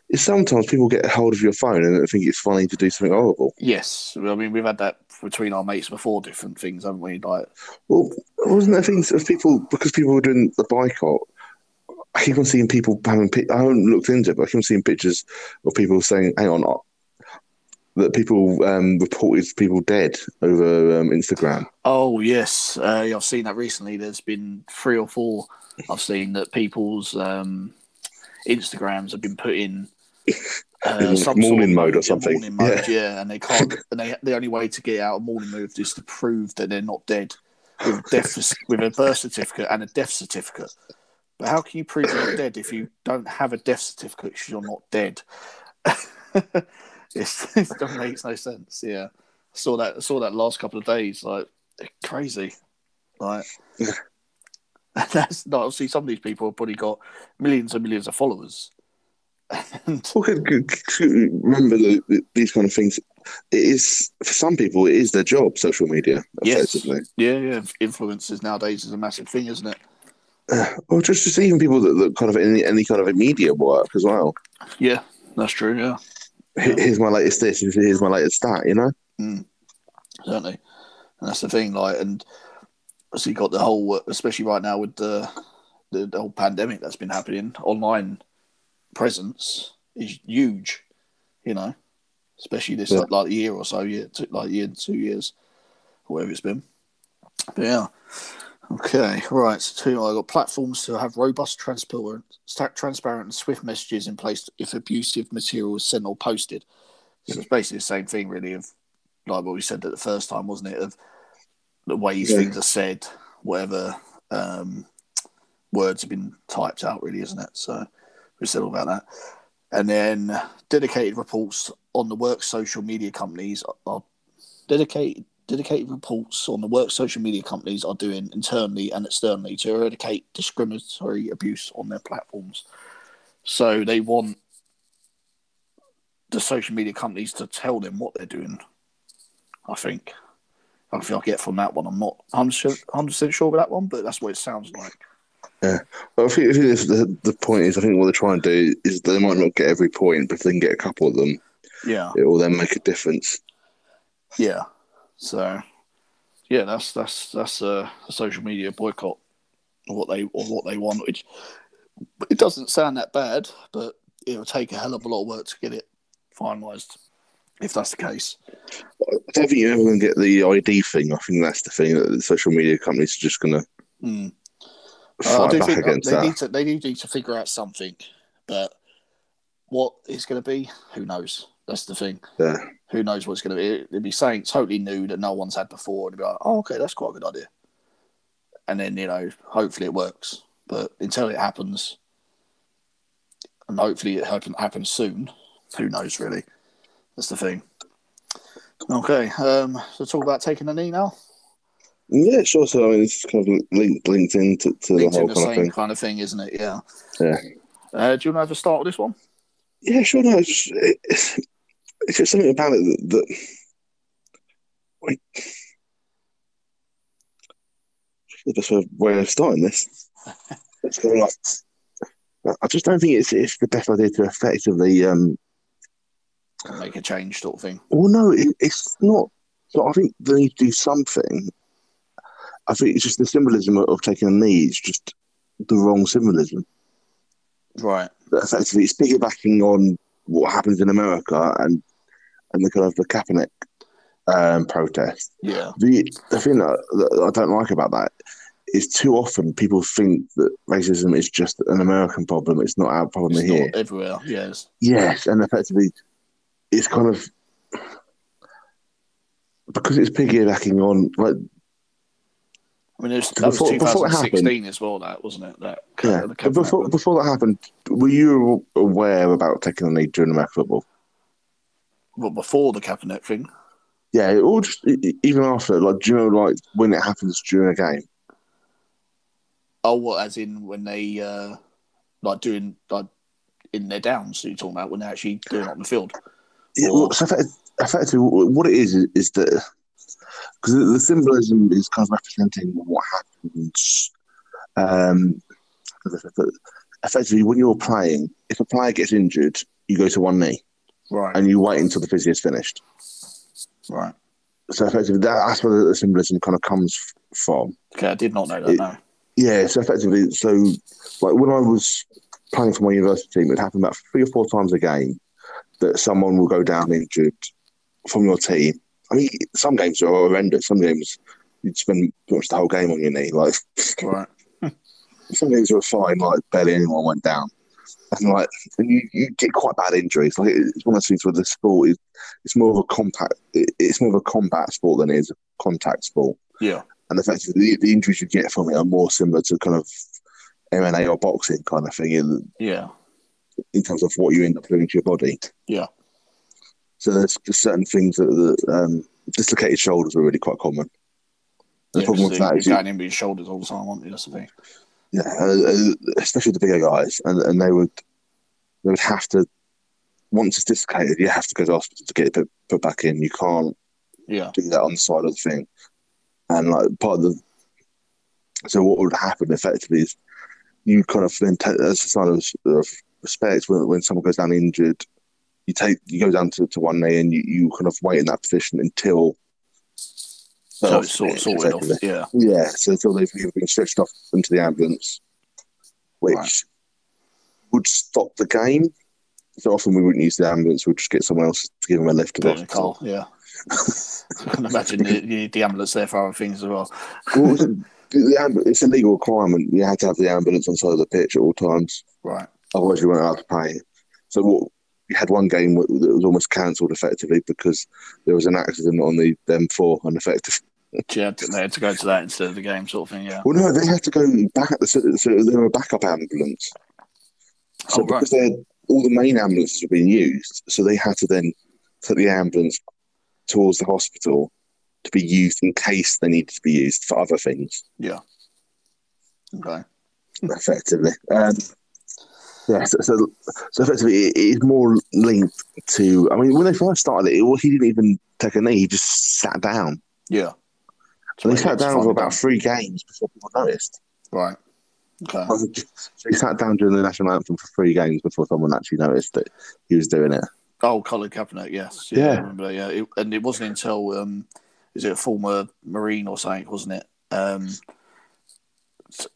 is sometimes people get a hold of your phone and think it's funny to do something horrible. Yes, I mean we've had that between our mates before. Different things, haven't we? Like Well, wasn't there things of people because people were doing the boycott? I keep on seeing people having. I haven't looked into it, but I keep on seeing pictures of people saying, "Hang on," uh, that people um, reported people dead over um, Instagram. Oh yes, uh, I've seen that recently. There's been three or four I've seen that people's um, Instagrams have been put in [LAUGHS] uh, some morning of mode or something. Morning mode, yeah. and they can't. [LAUGHS] And they the only way to get out of morning mode is to prove that they're not dead with death [LAUGHS] with a birth certificate and a death certificate. But how can you prove you're not dead if you don't have a death certificate? Because you're not dead. [LAUGHS] it's, it doesn't makes no sense. Yeah, I saw that. I saw that last couple of days. Like crazy. Like [LAUGHS] that's not See, some of these people have probably got millions and millions of followers. and [LAUGHS] remember the, the, these kind of things. It is for some people, it is their job. Social media, yes, yeah, yeah. Influences nowadays is a massive thing, isn't it? [SIGHS] Uh, or just, just even people that, that kind of any, any kind of media work as well. Yeah, that's true. Yeah, Here- Here's my latest this. Here's my latest that. You know. certainly. And that's the thing. Like, and so you got the whole, especially right now with the the, the whole pandemic that's been happening. Online presence is huge. You know, especially this Yeah. like, like year or so, year, two, like year, two years, whatever it's been. But yeah. Okay, right. So two, I got platforms to have robust, transparent, transparent, and swift messages in place if abusive material is sent or posted. So it's basically the same thing, really, of like what we said at the first time, wasn't it? Of the ways Yeah. things are said, whatever um, words have been typed out, really, isn't it? So we said all about that. And then dedicated reports on the work social media companies are dedicated dedicated reports on the work social media companies are doing internally and externally to eradicate discriminatory abuse on their platforms. So they want the social media companies to tell them what they're doing. I think. I feel I get from that one. I'm not 100% 100% sure about that one, but that's what it sounds like. Yeah, well, I think, I think the, the point is, I think what they're trying to do is they might not get every point, but if they can get a couple of them, Yeah, it will then make a difference. yeah. So, yeah, that's that's that's a, a social media boycott. What they or what they want, which it doesn't sound that bad, but it'll take a hell of a lot of work to get it finalised. If that's the case, I don't think you're ever going to get the ID thing. I think that's the thing that the social media companies are just going to Mm. Uh, I do think against they that. need to they do need to figure out something, but what it's going to be, who knows? That's the thing. Yeah. Who knows what's going to be? It'd be saying totally new that no one's had before, and it'd be like, oh, okay, that's quite a good idea. And then you know, hopefully it works. But until it happens, and hopefully it happen, happens soon, who knows? Really, that's the thing. Okay, um, so talk about taking a knee now. Yeah, sure. So I mean, it's kind of linked linked into to the Linked in whole the kind of thing. kind of thing, isn't it? Yeah. Yeah. Uh, do you want to have a start with this one? Yeah, sure. No, it's just, it's, it's just something about it that, that wait, the best way of starting this. It's kind of like, I just don't think it's it's the best idea to effectively. Um, Make a change, sort of thing. well, no, it, it's not. So I think they need to do something. I think it's just the symbolism of, taking a knee. It's just the wrong symbolism. Right. that effectively it's piggybacking on what happens in America and and the kind of the Kaepernick um, protest. Yeah. The the thing that, that I don't like about that is too often people think that racism is just an American problem. It's not our problem It's here. not everywhere. Yes. Yes, and effectively, it's kind of because it's piggybacking on like I mean, it was, that was Before- it 2016 as well. That wasn't it? That yeah. the But before one. before that happened, were you aware about taking the knee during American football? well, before the Kaepernick thing. Yeah, or just even after, like, do you know, like when it happens during a game? Oh, what? As in when they uh, like doing like in their downs? You're talking about when they're actually doing it on the field? Yeah, Or- well, so effect- effectively, what it is is, is that because the, the symbolism is kind of representing what happens. Um, effectively, when you're playing, if a player gets injured, you go to one knee Right. and you wait until the physio is finished. Right. So effectively, that, that's where the symbolism kind of comes from. Okay, I did not know that. It- no. Yeah, so effectively, so like when I was playing for my university team, it happened about three or four times a game that someone will go down injured from your team. I mean, some games are horrendous. Some games you'd spend pretty much the whole game on your knee. Like Right. [LAUGHS] some games were fine, like barely anyone went down. And like, and you, you get quite bad injuries. Like it's one of those things where the sport is it's more of a compact. It, it's more of a combat sport than it is a contact sport. Yeah. And effectively, the, the injuries you get from it are more similar to kind of MMA or boxing kind of thing in, Yeah. in terms of what you end up doing to your body. Yeah. So there's certain things that, that um, dislocated shoulders are really quite common. The yeah problem with that you're is you, going in with your shoulders all the time, aren't you? That's the thing. yeah, uh, uh, especially the bigger guys, and, and they would they would have to once it's dislocated, you have to go to hospital to get it put, put back in. You can't Yeah. do that on the side of the thing. And like part of the so what would happen effectively is you kind of then take as a sign of, of respect when, when someone goes down injured, you take you go down to, to one knee and you, you kind of wait in that position until So oh, it's sort, sorted off. Yeah. Yeah, so until they've either been stretched off into the ambulance, which Right. would stop the game. So often we wouldn't use the ambulance, we'd just get someone else to give them a lift to the Put in a car. hospital. Yeah. [LAUGHS] I can imagine the, the, the ambulance there for other things as well. Well, [LAUGHS] the, the ambulance, it's a legal requirement. You had to have the ambulance on the side of the pitch at all times, Right. otherwise you weren't allowed to pay. So what we had one game that was almost cancelled effectively because there was an accident on the M4 and effective. [LAUGHS] Yeah, they had to go to that instead of the game, sort of thing. Yeah. Well, no, they had to go back. So, so they were a backup ambulance. So Oh, right. because they had, all the main ambulances were being used, so they had to then take the ambulance towards the hospital to be used in case they needed to be used for other things, Yeah. Okay. effectively. Um, yeah, so, so, so effectively, it's more linked to. I mean, when they first started it, it, he didn't even take a knee; he just sat down. Yeah. So Right, sat down for about three games before people noticed. Right. Okay. So he sat down during the national anthem for three games before someone actually noticed that he was doing it. Oh, Colin Kaepernick, yes. Yeah, Yeah. I remember yeah. It, and it wasn't until, um, is it a former Marine or something, wasn't it? Um,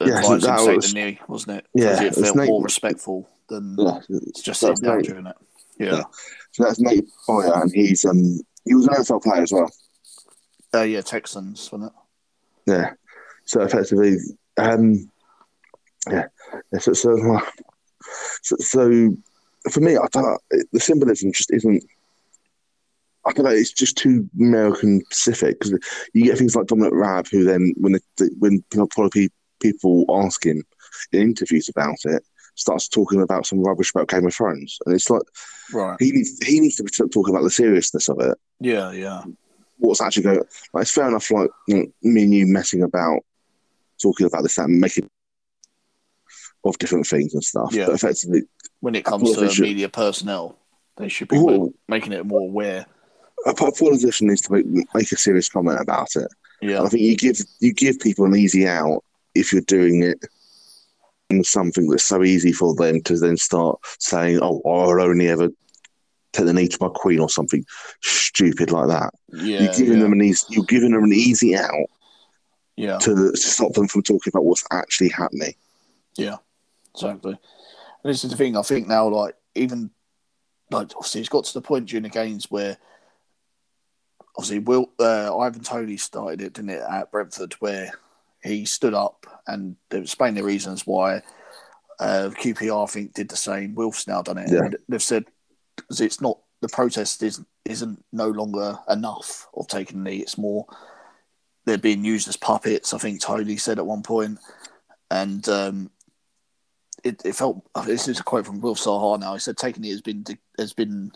Yeah, advised that was- the knee, wasn't it? Yeah, it it's felt Nate- more respectful than Yeah, just that's sitting down during it. Yeah. So that's Nate Boyer, and he's um he was an NFL player as well. Uh, yeah, Texans, wasn't it? Yeah. So effectively, um, yeah. yeah, So, so, uh, so, so for me, I don't, the symbolism just isn't. I don't know. It's just too American specific because you get things like Dominic Raab, who then when they, when probably people ask him in interviews about it, starts talking about some rubbish about Game of Thrones, and it's like Right. he needs he needs to be talking about the seriousness of it. Yeah, yeah. what's actually going. Like, it's fair enough, like you know, me and you messing about, talking about this and making of different things and stuff. Yeah. But effectively, When it comes to should- media personnel, they should be making it more aware. a politician needs to make, make a serious comment about it. And Yeah. I think you give you give people an easy out if you're doing it in something that's so easy for them to then start saying, "Oh, I'll only ever." Take the knee to my queen or something stupid like that. Yeah. you're giving yeah. them an easy, you're giving them an easy out yeah. to, to stop them from talking about what's actually happening. Yeah, exactly. And this is the thing. I think now, like even like obviously, it's got to the point during the games where obviously Will uh, Ivan Toney started it, didn't it, at Brentford, where he stood up and explained the reasons why. Uh, QPR, I think, did the same. Wilf's now done it. Yeah. They've said it's not the protest isn't isn't no longer enough of taking the knee. It's more they're being used as puppets. I think Toney said at one point, and um, it, it felt. This is a quote from Wilf Zaha now. He said taking it has been has been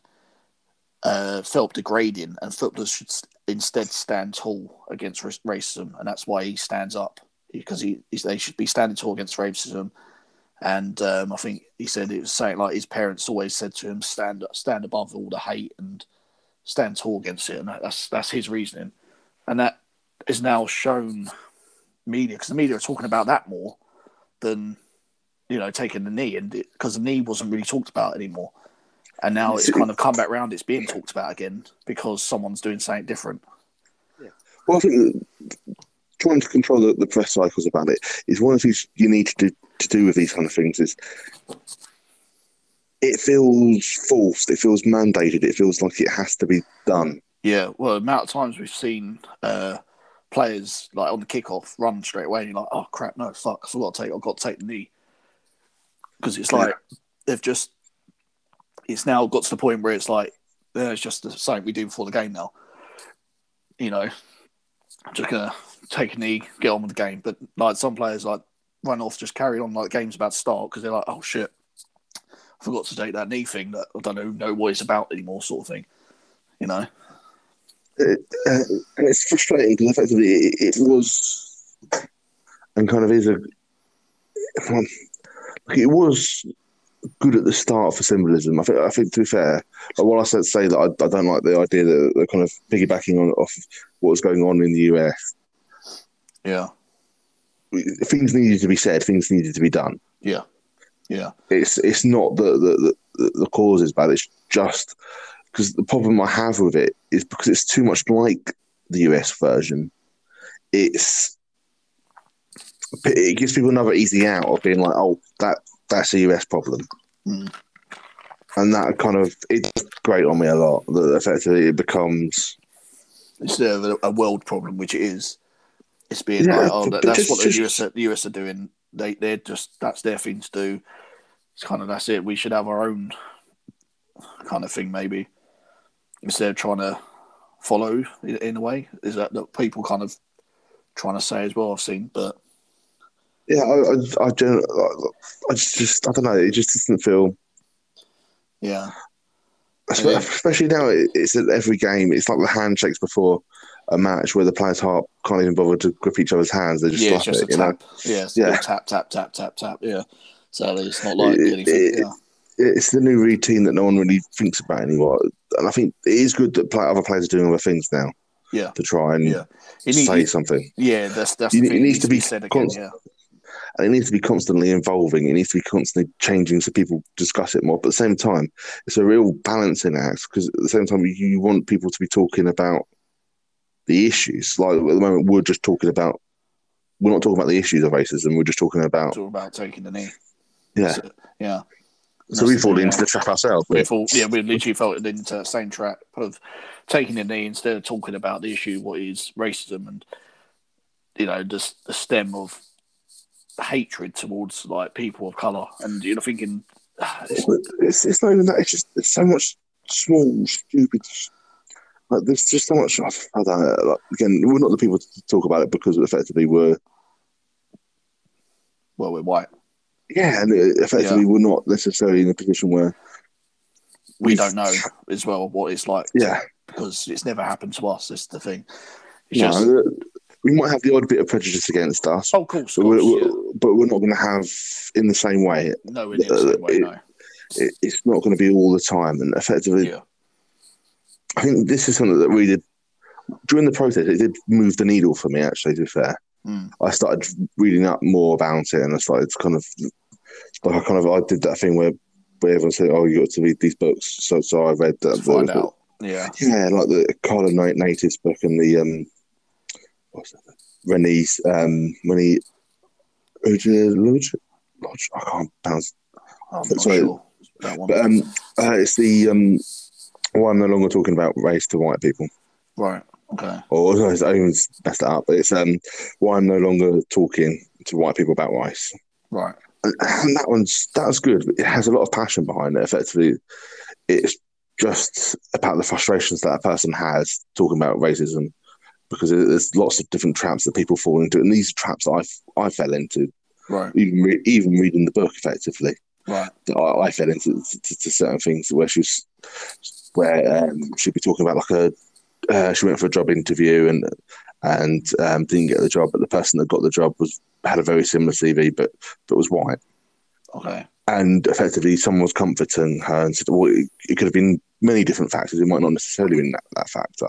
uh, felt degrading, and footballers should instead stand tall against racism, and that's why he stands up because he, he's, they should be standing tall against racism. And um, I think he said it was saying like his parents always said to him, "Stand up stand above all the hate and stand tall against it," and that, that's that's his reasoning, and that is now shown media because the media are talking about that more than you know taking the knee, and because the knee wasn't really talked about anymore, and now it's kind of come back round. It's being talked about again because someone's doing something different. Yeah. Well, I think trying to control the, the press cycles about it is one of the things you need to do, to do with these kind of things. Is it feels forced, it feels mandated, it feels like it has to be done. Yeah, well, the amount of times we've seen uh, players like on the kickoff run straight away, and you're like, "Oh crap, no, fuck, I forgot to take, I've got to take the knee," because it's like they've just, it's now got to the point where it's like, it's just something we do before the game now. You know, I'm just gonna take a knee, get on with the game. But like some players, like run off, just carry on like the game's about to start because they're like, "Oh shit, I forgot to take that knee thing that I don't know know what it's about anymore," sort of thing. You know. Uh, and it's frustrating because effectively it, it was and kind of is a it was good at the start for symbolism. I think I think to be fair, like while I said say that I, I don't like the idea that they're kind of piggybacking on off what was going on in the US. Yeah. Things needed to be said. Things needed to be done. Yeah. Yeah. It's it's not the the, the, the cause is bad. It's just because the problem I have with it is because it's too much like the US version. It's it gives people another easy out of being like, oh, that that's a US problem, Mm. and that kind of it's great on me a lot. That effectively it becomes it's a, a world problem, which it is, it's being Yeah, like, oh, that, that's just- what the US are, the US are doing. They they're just that's their thing to do. It's kind of that's it. We should have our own kind of thing, maybe instead of trying to follow in, in a way. Is that that people kind of trying to say as well? I've seen, but yeah. I I, I, don't, I just, just I don't know. It just doesn't feel. yeah, Espe- Yeah. Especially now, it- it's at every game. It's like the handshakes before a match where the players heart can't even bother to grip each other's hands. They just yeah, it's slap just it. You know, tap. Yeah, it's Yeah. yeah. tap, tap, tap, tap, tap. Yeah. So it's not like It- anything. it- yeah. it's the new routine that no one really thinks about anymore. And I think it is good that play, other players are doing other things now. Yeah. To try and Yeah. Need- say something. Yeah, that's that's You the thing it that needs to be said again. const- Yeah, and it needs to be constantly evolving. It needs to be constantly changing so people discuss it more. But at the same time, it's a real balancing act because at the same time, you want people to be talking about the issues. Like at the moment, we're just talking about. We're not talking about the issues of racism. We're just talking about. Talk about taking the knee. Yeah. So, yeah. So we fall into the trap ourselves. We fall, yeah, we literally fell into the same trap of taking the knee instead of talking about the issue, what is racism, and you know, just the stem of hatred towards like people of color, and you're thinking, ah, it's, It's, it's not even that. It's just there's so much small, stupid. Like there's just so much. I don't know. Like, again, we're not the people to talk about it because effectively we're well, we're white. yeah, and effectively we're not necessarily in a position where We don't know as well what it's like yeah, because it's never happened to us. That's the thing. It's no, just, we might have the odd bit of prejudice against us, oh, of course, but we're, yeah. we're- but we're not going to have in the same way. No, in the same way, it- no. It, it's not going to be all the time, and effectively, Yeah, I think this is something that really did during the process. It did move the needle for me. Actually, to be fair, Mm. I started reading up more about it, and I started to kind of like I kind of I did that thing where where everyone said, "Oh, you got to read these books." So so I read that. find out. Yeah, Yeah, like the Carla Knight Natives book and the um, that? Renee's um, when he Uja Lodge, Lodge. I can't pronounce. I'm Sorry. sure that one. But um, uh, it's the um, why I'm no longer talking about race to white people. right. Okay. Or [LAUGHS] I even messed that up. But it's um, why I'm no longer talking to white people about race. Right. And, [CLEARS THROAT] and that one's that was good. It has a lot of passion behind it. Effectively, it's just about the frustrations that a person has talking about racism, because there's lots of different traps that people fall into, and these are traps that I I fell into, Right. even re- even reading the book. Effectively, Right. I, I fell into to, to certain things where she was where um, she'd be talking about like a uh, she went for a job interview and and um, didn't get the job, but the person that got the job was had a very similar CV, but but was white. Okay. And effectively, someone was comforting her and said, "Well, it, it could have been many different factors. It might not necessarily been that, that factor."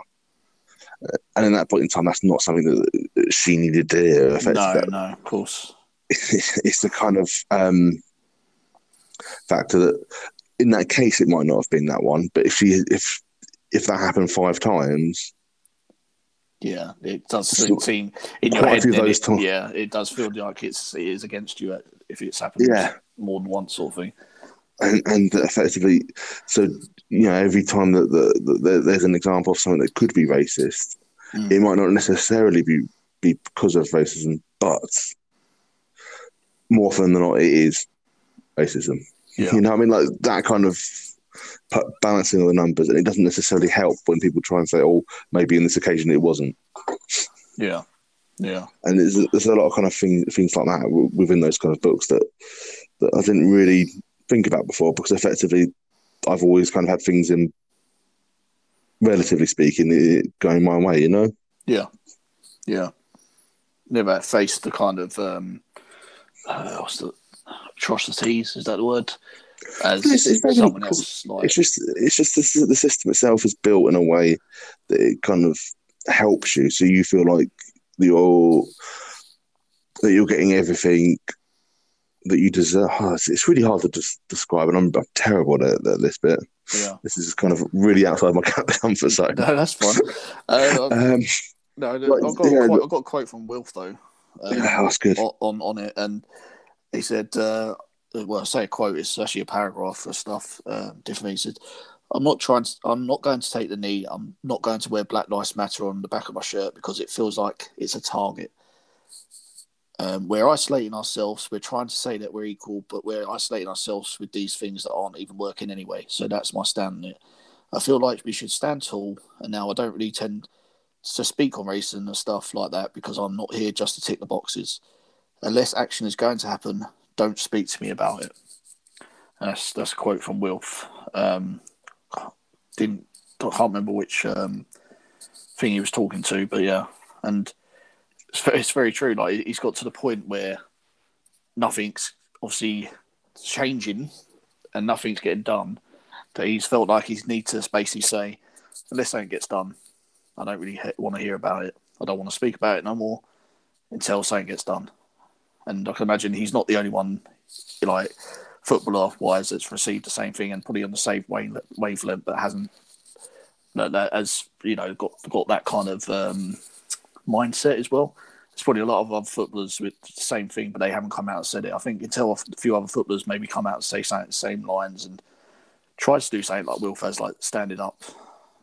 And in that point in time, that's not something that that she needed to hear. No, Effectively, no, of course. [LAUGHS] it's the kind of um, factor that, in that case, it might not have been that one. But if she, if if that happened five times, Yeah, it does seem in your Quite a head. it- times. yeah, it does feel like it's it is against you if it's happened Yeah. more than once, sort of thing. and, and effectively, so you know, every time that, the, that there's an example of something that could be racist, Mm. it might not necessarily be be because of racism, but more often than not, it is racism. Yeah. You know, what I mean, like that kind of balancing of the numbers, and it doesn't necessarily help when people try and say, "Oh, maybe in this occasion it wasn't." Yeah, yeah, And there's, there's a lot of kind of thing, things like that w- within those kind of books that that I didn't really think about before because effectively I've always kind of had things in, relatively speaking, eh, going my way. You know, yeah, yeah. Never faced the kind of um, uh, what's the atrocities? Is that the word? As It's- it's even someone else, like it's just it's just the, the system itself is built in a way that it kind of helps you, so you feel like you're that you're getting everything that you deserve. Oh, it's, it's really hard to describe, and I'm, I'm terrible at, at this bit. yeah. This is kind of really outside my [LAUGHS] comfort zone. No, that's fine. Uh, Um, no, like, I've got, yeah, a quote, I've got a quote from Wilf though. Um, yeah, that's good. on on it, and he said, uh, "Well, I say a quote. It's actually a paragraph of stuff. Uh, different. He said, "I'm not trying. To, I'm not going to take the knee. I'm not going to wear Black Lives Matter on the back of my shirt because it feels like it's a target. Um, we're isolating ourselves. We're trying to say that we're equal, but we're isolating ourselves with these things that aren't even working anyway. So that's my stand on it. I feel like we should stand tall. And now I don't really tend to speak on racism and stuff like that because I'm not here just to tick the boxes. Unless action is going to happen, don't speak to me about it. That's that's a quote from Wilf. Um, didn't I can't remember which um, thing he was talking to, but yeah, and it's very, it's very true. Like he's got to the point where nothing's obviously changing and nothing's getting done. That he's felt like he needs to basically say, unless something gets done, I don't really he- want to hear about it. I don't want to speak about it no more until something gets done. and I can imagine he's not the only one, like footballer wise, that's received the same thing and probably on the same wavelength, but hasn't that, that has you know got got that kind of um, mindset as well. There's probably a lot of other footballers with the same thing, but they haven't come out and said it. I think until a few other footballers maybe come out and say something the same lines and try to do something like Wilf's, like standing up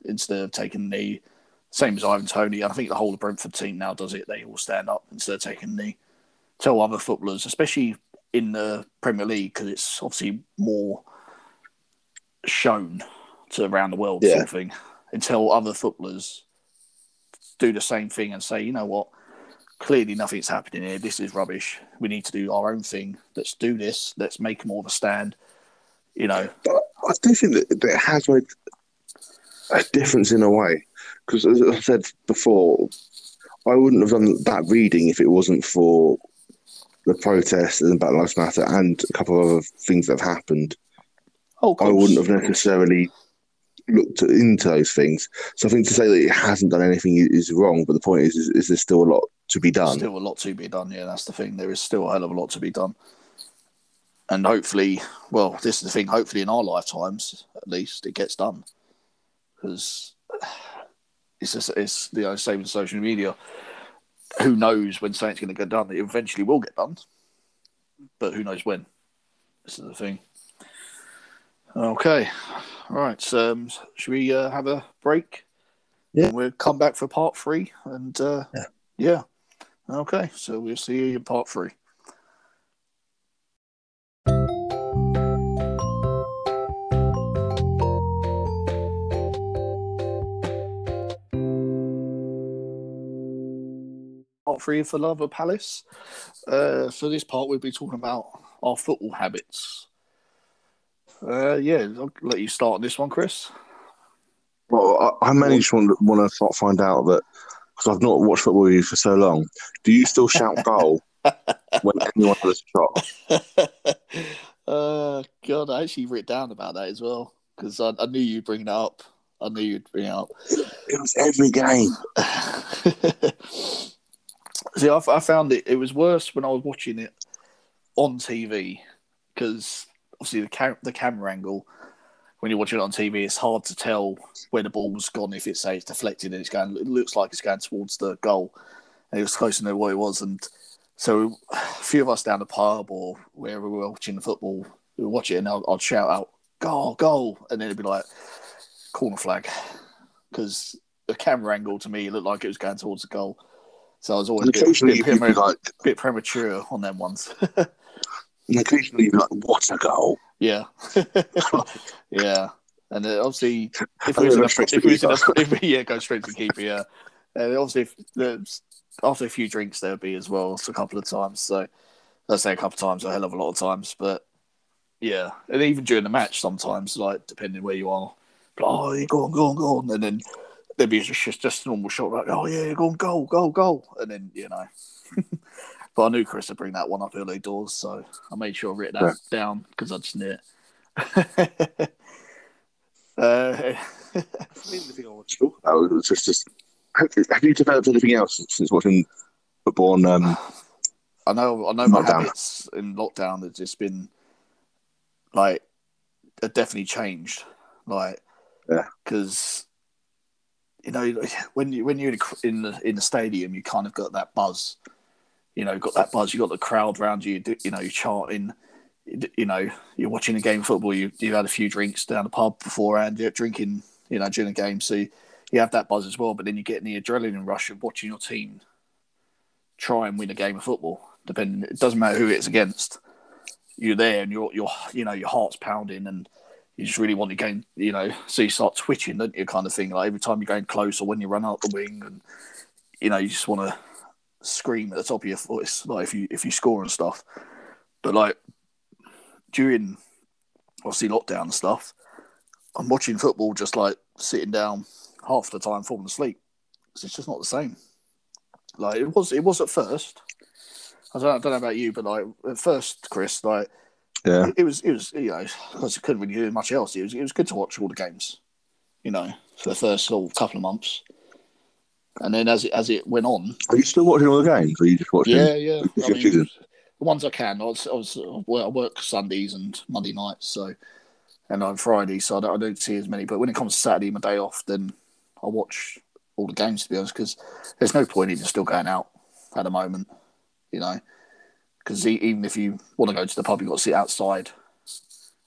instead of taking the knee. Same as Ivan Toney. I think the whole of Brentford team now does it. They all stand up instead of taking the knee. Tell other footballers, especially in the Premier League, because it's obviously more shown to around the world Yeah. sort of thing. Until other footballers do the same thing and say, you know what, clearly nothing's happening here. This is rubbish. We need to do our own thing. Let's do this. Let's make more of a stand. You know, But I do think that, that it has made a difference in a way. Because as I said before, I wouldn't have done that reading if it wasn't for the protests and Black Lives Matter and a couple of other things that have happened. oh, I wouldn't have necessarily looked into those things. So I think to say that it hasn't done anything is wrong. But the point is, is, is there's still a lot to be done. Still a lot to be done. Yeah, that's the thing. There is still a hell of a lot to be done. And hopefully, well, this is the thing. Hopefully, in our lifetimes, at least, it gets done. Because it's just, it's you know same with social media. Who knows when something's going to get done? It eventually will get done, but who knows when? This is the thing. Okay, all right. So, um, should we uh, have a break? Yeah. And we'll come back for part three, and uh, Yeah. yeah. Okay, so we'll see you in part three. Part three for Love of Palace. Uh, for this part, we'll be talking about our football habits. Uh, yeah, I'll let you start on this one, Chris. Well, I, I just want, want to find out that because I've not watched football with you for so long. Do you still shout [LAUGHS] goal when anyone has a shot? [LAUGHS] uh, God, I actually wrote down about that as well because I, I knew you'd bring that up. I knew you'd bring it up. It was every game. [LAUGHS] See, I, I found it. It was worse when I was watching it on TV because obviously the cam- the camera angle when you're watching it on TV, it's hard to tell where the ball's gone if it's say it's deflected and it's going. It looks like it's going towards the goal, and it was close to know what it was. And so a few of us down the pub or wherever we were watching the football, we watch it and I'd, I'd shout out "goal, goal," and then it'd be like corner flag because the camera angle to me looked like it was going towards the goal. So I was always a bit, bit, be like, bit premature on them ones. [LAUGHS] and occasionally you'd be like, what a goal! yeah, [LAUGHS] yeah. And uh, obviously, [LAUGHS] if we was then in a, go straight to if we was in a, if yeah, go straight to the keeper. Yeah, and obviously, if the, after a few drinks, there would be as well a couple of times. So let's say a couple of times, a hell of a lot of times. But yeah, and even during the match, sometimes, like depending where you are, oh, you go on, go on, go on, and then there'd be just just, just a normal shot like, oh yeah, go on, go, go, go, and then you know. [LAUGHS] but I knew Chris would bring that one up early doors, so I made sure I wrote that Yeah. down because I just knew it. [LAUGHS] uh, I thing I want to talk about was just, just have, have you developed anything else since watching football on um, [SIGHS] I know, I know my Lockdown. habits in lockdown have just been like have definitely changed. Like, Yeah. because you know when you when you're in the in the stadium, you kind of got that buzz. You know, got that buzz. You got the crowd around you. You know, you're chanting. You know, you're watching a game of football. You you had a few drinks down the pub beforehand. You're drinking. You know, during the game, so you, you have that buzz as well. But then you get the adrenaline rush of watching your team try and win a game of football. Depending, it doesn't matter who it's against. You're there, and you're you're you know your heart's pounding, and you just really want to gain. You know, so you start twitching, don't you? Kind of thing. Like every time you're going close, or when you run out the wing, and you know you just want to scream at the top of your voice, like if you if you score and stuff. But like during obviously lockdown and stuff, I'm watching football just like sitting down half the time, falling asleep. 'Cause It's just not the same. Like it was, it was at first. I don't, I don't know about you, but like at first, Chris, like yeah it, it was, it was, you know, because it couldn't really do much else. It was, it was good to watch all the games, you know, for the first of couple of months, and then as it as it went on, Are you still watching all the games, or are you just watching? yeah, yeah. I mean, the ones I can. I, was, I, was, I work Sundays and Monday nights, so and on Friday, so I don't, I don't see as many. But when it comes to Saturday, my day off, then I watch all the games to be honest, because there's no point even still going out at the moment, you know. Because even if you want to go to the pub, you've got to sit outside,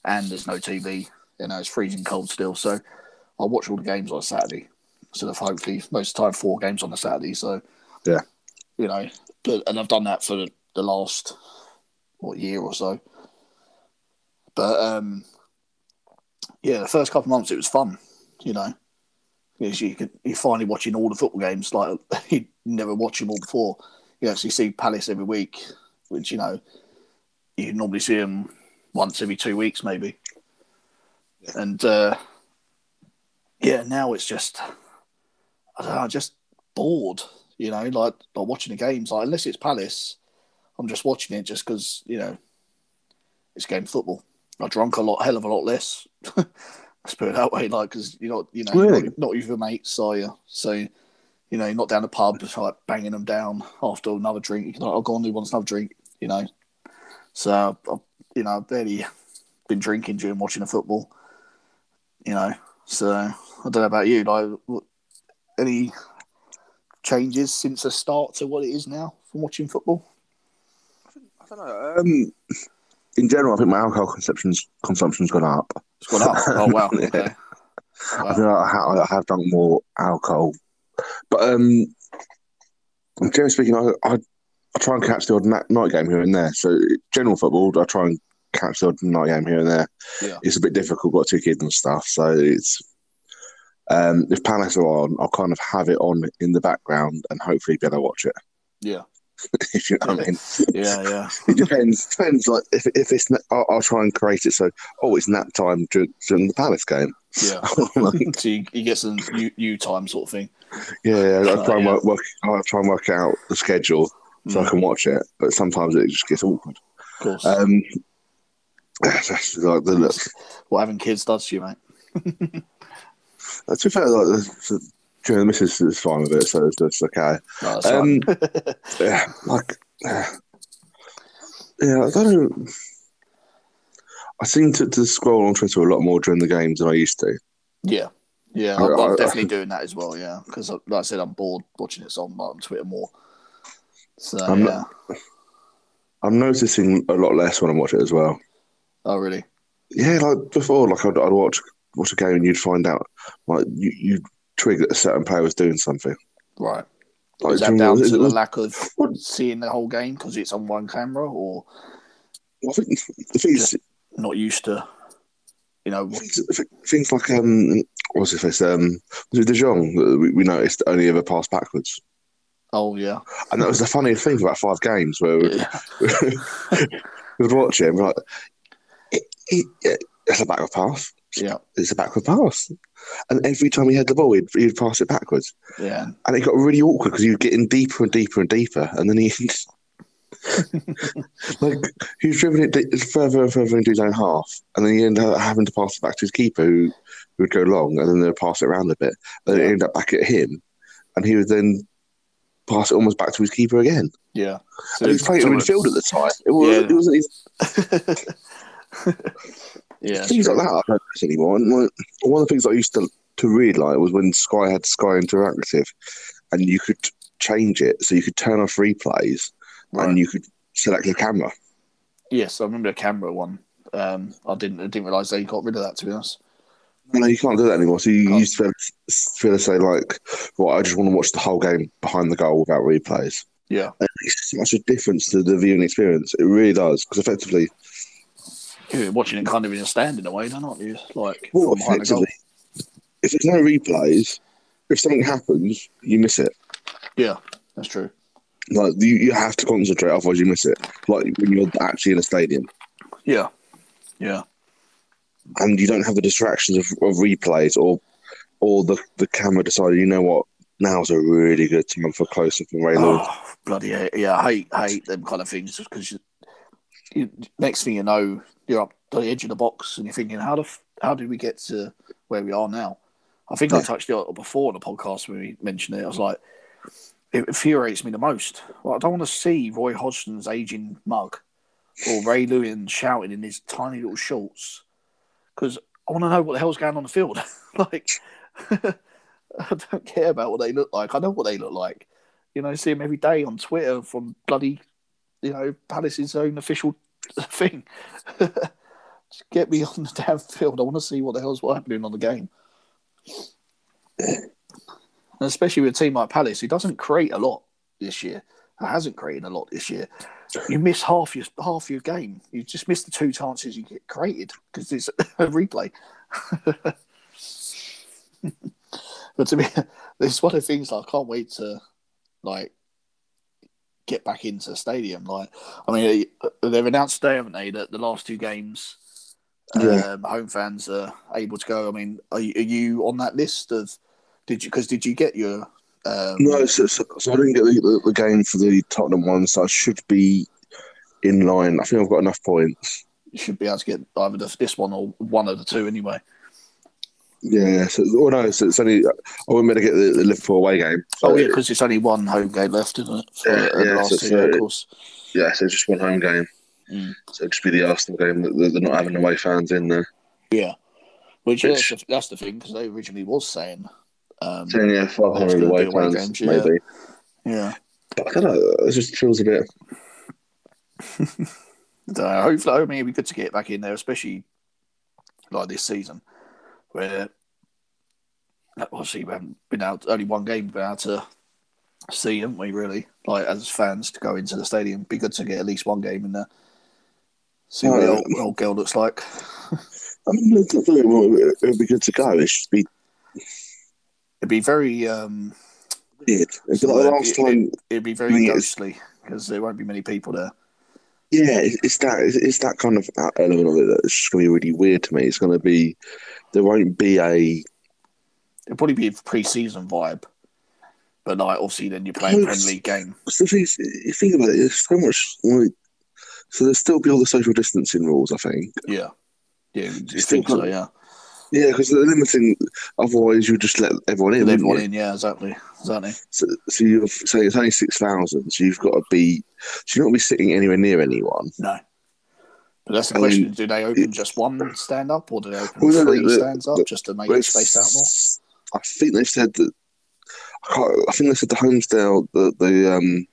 and there's no TV. You know, it's freezing cold still. So I watch all the games on Saturday. So of hopefully most of the time four games on a Saturday. So Yeah. you know, but and I've done that for the, last what year or so. But um, yeah, the first couple of months it was fun. You know, because you could you're finally watching all the football games like [LAUGHS] you'd never watch them all before. You actually see Palace every week, which you know you normally see them once every two weeks maybe. And uh, yeah, now it's just know, just bored. You know, like, like watching the games. Like unless it's Palace, I'm just watching it just because you know it's game football. I drunk a lot, hell of a lot less. [LAUGHS] Let's put it that way, like because you're not, you know, Really? not, not with your mates, are you? So, you know, you're not down the pub just like banging them down after another drink. You can like, I'll go on, who wants another drink? You know. So, I've, you know, I've barely been drinking during watching the football. You know, so I don't know about you. Like, any changes since the start to what it is now from watching football? I don't know. Um, in general, I think my alcohol consumption's consumption's gone up. It's gone up. Oh wow. [LAUGHS] Yeah. Okay. I Wow. think I, ha- I have drunk more alcohol, but um, generally speaking, I, I I try and catch the odd na- night game here and there. So general football, I try and catch the odd night game here and there. Yeah. It's a bit difficult. Got two kids and stuff, so it's. Um, if Palace are on, I'll kind of have it on in the background and hopefully be able to watch it. Yeah. [LAUGHS] if you know what I mean. Yeah. Yeah. [LAUGHS] It depends. Depends. Like if if it's, I'll, I'll try and create it so. Oh, it's nap time during, during the Palace game. Yeah. [LAUGHS] Like, so you, you get some you, you time sort of thing. yeah, yeah. I'll try and Oh, yeah. work, work. I'll try and work out the schedule so I Mm, can watch it. But sometimes it just gets awkward. of course. Um, [SIGHS] that's like the look. what having kids does to you, mate. To be fair, like the, the, during the missus is fine with it, so it's just okay. No, Um. [LAUGHS] Yeah, like, yeah, yeah. I don't know. I seem to, to scroll on Twitter a lot more during the games than I used to. yeah. Yeah, I- I'm, I'm definitely doing that as well. Yeah, because like I said, I'm bored watching it, I'm on Twitter more. So I'm yeah. not- I'm noticing a lot less when I watch it as well. Oh really? Yeah, like before, like I'd, I'd watch watch a game and you'd find out like you you twig that a certain player was doing something. Right. Like Is that down to the lack of seeing the whole game because it's on one camera, or I think the thing is, not used to? You know, things, things like um, what's his face? Um, was it De Jong that we, we noticed only ever passed backwards, oh yeah, and that was the funniest thing about five games where we, yeah, [LAUGHS] we'd watch it and we're like, it, it, it, it's a backward pass. Yeah, It's a backward pass, and every time he had the ball, he'd, he'd pass it backwards. yeah. and it got really awkward because he was getting deeper and deeper and deeper, and then he [LAUGHS] like he was dribbling it further and further into his own half, and then he ended up having to pass it back to his keeper, who, who would go long, and then they'd pass it around a bit, and then it ended up back at him, and he would then pass it almost back to his keeper again. yeah. and he was playing in midfield at the time. It, was, Yeah. it wasn't his [LAUGHS] yeah, things true. like that. I don't notice anymore. And like, one of the things I used to to read like was when Sky had Sky Interactive, and you could change it so you could turn off replays Right. and you could select your camera. Yes, I remember the camera one. Um, I didn't, I didn't realize they got rid of that. To be honest. No, you can't do that anymore. So you Can't. used to feel to say like, "Well, I just want to watch the whole game behind the goal without replays." Yeah, And it makes such a difference to the viewing experience. It really does because effectively, you're watching it kind of in a stand in a way, don't you? Like well, behind the if there's no replays, if something happens, you miss it. Yeah, that's true. Like you, you have to concentrate, otherwise you miss it. Like when you're actually in a stadium Yeah, yeah, and you don't have the distractions of, of replays or or the the camera deciding, you know what, now's a really good time for close up and Ray Lewington. Oh, bloody yeah! I hate hate them kind of things because you, next thing you know, you're up to the edge of the box and you're thinking, how the how did we get to where we are now? I think I Yeah. touched it before on the podcast when we mentioned it. I was like, it infuriates me the most. Well, I don't want to see Roy Hodgson's aging mug or Ray Lewington shouting in his tiny little shorts because I want to know what the hell's going on the field. [LAUGHS] like, [LAUGHS] I don't care about what they look like. I know what they look like. You know, see them every day on Twitter from bloody, you know, Palace's own official [LAUGHS] thing. [LAUGHS] Just get me on the damn field. I want to see what the hell's happening on the game. And especially with a team like Palace, who doesn't create a lot this year, who hasn't created a lot this year. You miss half your half your game. You just miss the two chances you get created because it's [LAUGHS] a replay. but to me, it's one of the things I can't wait to like get back into the stadium. Like, I mean, they've announced today, haven't they, that the last two games, Yeah. um, home fans are able to go. I mean, are you, are you on that list of? Did you? Because did you get your? Um, No, so, so, so I didn't get the, the, the game for the Tottenham one, so I should be in line. I think I've got enough points. You should be able to get either the, this one or one of the two anyway. Yeah, so well, no, so it's only I wouldn't be able to get the, the Liverpool away game. So, Oh yeah, because it's only one home game left, isn't it? For Yeah, uh, yeah, so- yeah, of course. yeah, so just one home game. Mm. So it'd just be the Arsenal game that they're not having away fans in there. Yeah, which, yeah, Which- that's, the, that's the thing because they originally was saying, um, So yeah, five hundred away away fans games, yeah. maybe. yeah. But I don't know. It just feels a bit. [LAUGHS] So hopefully, I mean, it'd be good to get back in there, especially like this season, where obviously we haven't been out only one game, been able to see, haven't we? Really, like as fans to go into the stadium, be good to get at least one game in there. See what the Oh, old, old girl looks like. I mean, it doesn't really want- it would be good to go. It should be It'd be very, um, weird. It'd be like the last be- time. it'd be very ghostly because there won't be many people there. Yeah, it's, it's that. It's, it's that kind of element of it that's just going to be really weird to me. It's going to be there won't be a It'd probably be a pre-season vibe, but like obviously then you're playing. Premier League game. The thing is, you think about it, there's so much. Like, so there'll still be all the social distancing rules, I think. Yeah, yeah, you still think so? Yeah, Yeah, because the limiting. Otherwise, you just let everyone in. Everyone in. Yeah, exactly, exactly. So, so you're saying it's only six thousand. So you've got to be. So you're not be sitting anywhere near anyone. No, but that's the question: Do they open just one stand up, or do they open Well, three the- stands up the- just to make it spaced out more? I think they've said that. I, can't, I think they said the Holmesdale, the the um,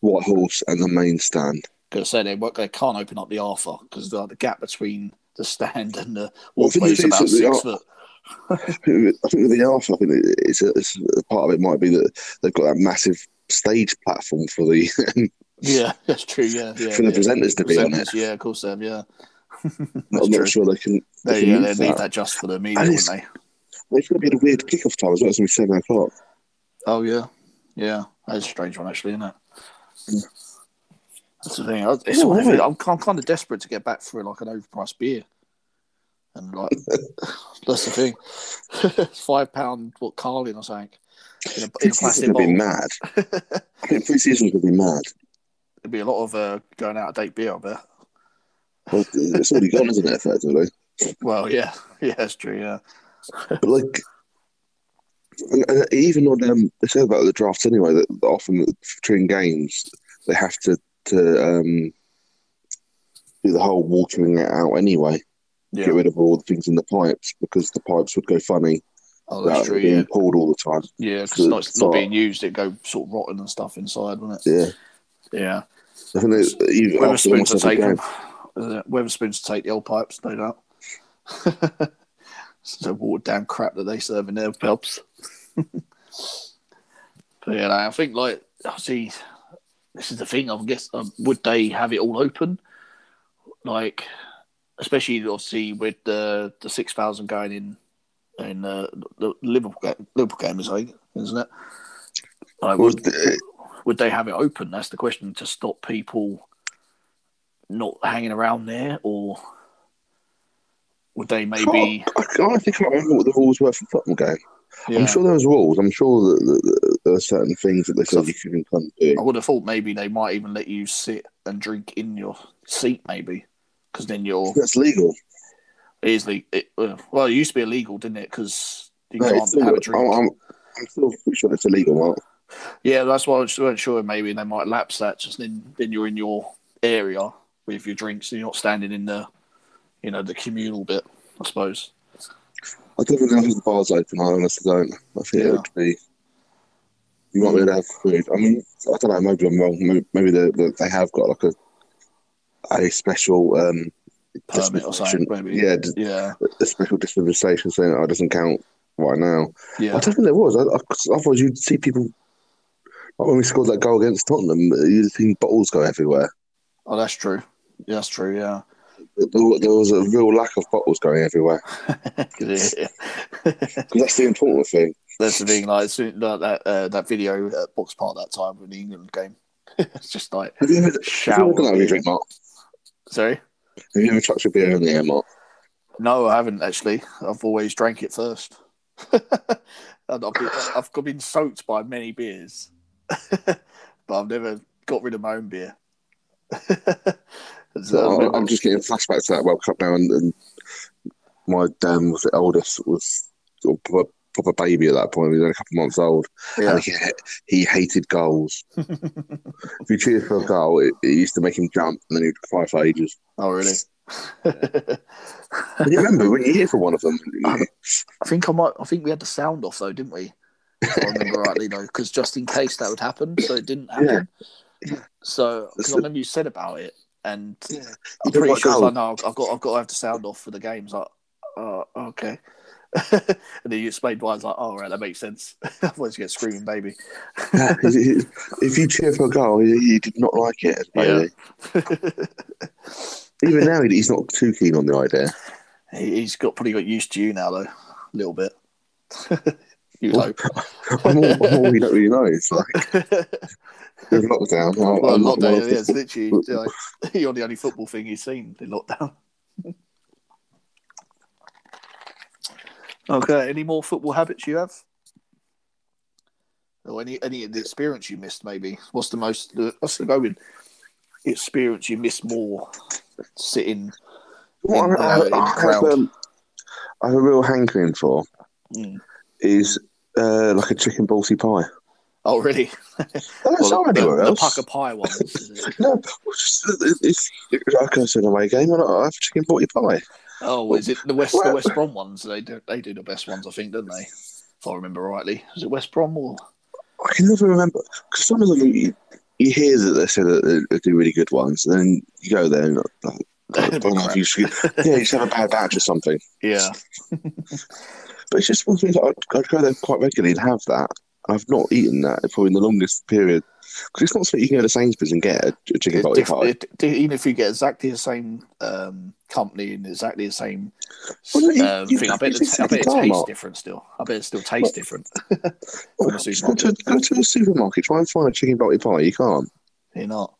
White Horse, and the main stand. Because say they they can't open up the Arthur because the, the gap between the stand and the Well, I think the thing about is that the six foot. [LAUGHS] I think, with the Arthur, I think it's, a, it's a part of it might be that they've got that massive stage platform for the. [LAUGHS] Yeah, that's true. Yeah, yeah. For the yeah. presenters to be on Presenters, Yeah, of course they have. Yeah, [LAUGHS] I'm not true. sure they can. they, can yeah, they leave that. that just for the media, wouldn't they? Well, It's going to be a weird kickoff time as well. It's going to be seven o'clock. Oh yeah, yeah. That's a strange one, actually, isn't it? Mm. That's the thing. I- It's Yeah, one of right. it. I'm, I'm kind of desperate to get back for like an overpriced beer, and like [LAUGHS] that's the thing. [LAUGHS] Five pound what Carling or something in a, in a plastic to be mad. [LAUGHS] I think pre-season's going to be mad. There'd be a lot of uh, going out of date beer, I bet. Well, it's already gone, isn't it? Effectively. Well, yeah, yeah, that's true. Yeah, But like, even on um, they say about the drafts anyway that that often between games they have to to um do the whole watering it out anyway. yeah. Get rid of all the things in the pipes because the pipes would go funny Oh, that's true. being Yeah, poured all the time. yeah, because it's not, not being used. It go sort of rotten and stuff inside, wouldn't it? Yeah, Yeah. I think they, even after Wetherspoons to take game, them. Wetherspoons to take the old pipes, no doubt. [LAUGHS] it's the watered down crap that they serve in their pubs. [LAUGHS] but yeah, I think like I see, this is the thing. I guess um, would they have it all open, like especially obviously with the the six thousand going in in uh, the Liverpool game, Liverpool game is like, isn't it? Like, would, Would they- would they have it open? That's the question to stop people not hanging around there, or would they maybe? I, can't- I think I can't remember what the rules were for the Tottenham game. Yeah, I'm sure there was rules. I'm sure that, that, that there are certain things that they said you couldn't can't do. I would have thought maybe they might even let you sit and drink in your seat, maybe, because then you're That's legal. It, uh, well, it used to be illegal, didn't it? Because you No, can't have a drink. I'm, I'm, I'm still pretty sure it's illegal, Mark. Yeah, that's why I just weren't sure. Maybe they might lapse that. Just then, then you're in your area with your drinks, and you're not standing in the, you know, the communal bit. I suppose. I don't think they'll the bars open. I honestly don't. I think Yeah. it would be. You might be able to have food. I mean, I don't know. Maybe I'm wrong. Maybe, maybe they, they- have got like a a special um, Permit or something, maybe. Yeah, Yeah, a special dispensation saying that it doesn't count right now. Yeah. I don't think there was. I, I, otherwise, you'd see people. Like when we scored that goal against Tottenham, you'd see bottles go everywhere. oh, that's true. Yeah, that's true. Yeah, There, was a real lack of bottles going everywhere. [LAUGHS] Yeah. [LAUGHS] 'Cause that's the important thing. That's the thing. Like, soon- like that uh, that video at Boxpark that time in the England game. [LAUGHS] it's just like Have you ever, have you ever done that with drink, Mark? Sorry. Have you ever chucked your beer in the air, Mark? No, I haven't actually. I've always drank it first. [LAUGHS] and I've, been, I've been soaked by many beers, [LAUGHS] but I've never got rid of my own beer. So I- I'm just getting flashbacks to that World Cup now, and, and my dad was the oldest, was proper, baby at that point. He was only a couple of months old, yeah. and he, he hated goals. [LAUGHS] if you cheered for a goal, it, it used to make him jump, and then he'd cry for ages. Oh, really? And you remember when you hear from one of them? Um, I think I might. I think we had the sound off though, didn't we? If I remember rightly, though, because just in case that would happen, so it didn't happen. Yeah. So, I remember you said about it, and Yeah. I'm pretty sure. Like, no, I've got, I've got to have the sound off for the games. Like, oh, uh, okay. [LAUGHS] and then you explained why. I was like, oh, right, that makes sense. [LAUGHS] Otherwise, you get screaming, baby. If you cheer for a goal, he, did not like it. baby. Even now, he's not too keen on the idea. He- He's got probably got used to you now, though, a little bit. [LAUGHS] you Well, hope. I'm all, I'm all you don't really know. It's like there's lockdown. Well, I'm not- lockdown. Yeah, it's literally like, you're the only football thing he's seen in lockdown. Okay. Any more football habits you have? Or any any of the experience you missed? Maybe. What's the most? The, what's the go with experience you miss more? Sitting. What in, I, uh, I, in the I have, crowd. um, I have a real hankering for Mm. is uh, like a chicken balti pie. Oh, really? [LAUGHS] That's Well, not the, anywhere the Pukka pie one. is it? [LAUGHS] No, it's just, if I go to an away game, I have chicken balti pie. Oh, is it the West the West Brom ones? They do they do the best ones, I think, don't they? If I remember rightly, is it West Brom or? I can never remember because some of them you, you hear that they say that they, do really good ones, and then you go there and like, don't [LAUGHS] you should, yeah, you just have a bad batch or something. yeah, [LAUGHS] But it's just one thing that I'd, I'd go there quite regularly and have that. I've not eaten that probably in the longest period because it's not something you can go to Sainsbury's and get a, chicken balti pie. it- even if you get exactly the same um, company and exactly the same Well, you- um, you- thing, I bet, it's the, I bet it tastes Mark. different still. I bet it still tastes different. Well, [LAUGHS] from go, to, go to a supermarket, try and find a chicken balti pie. You can't. You're not.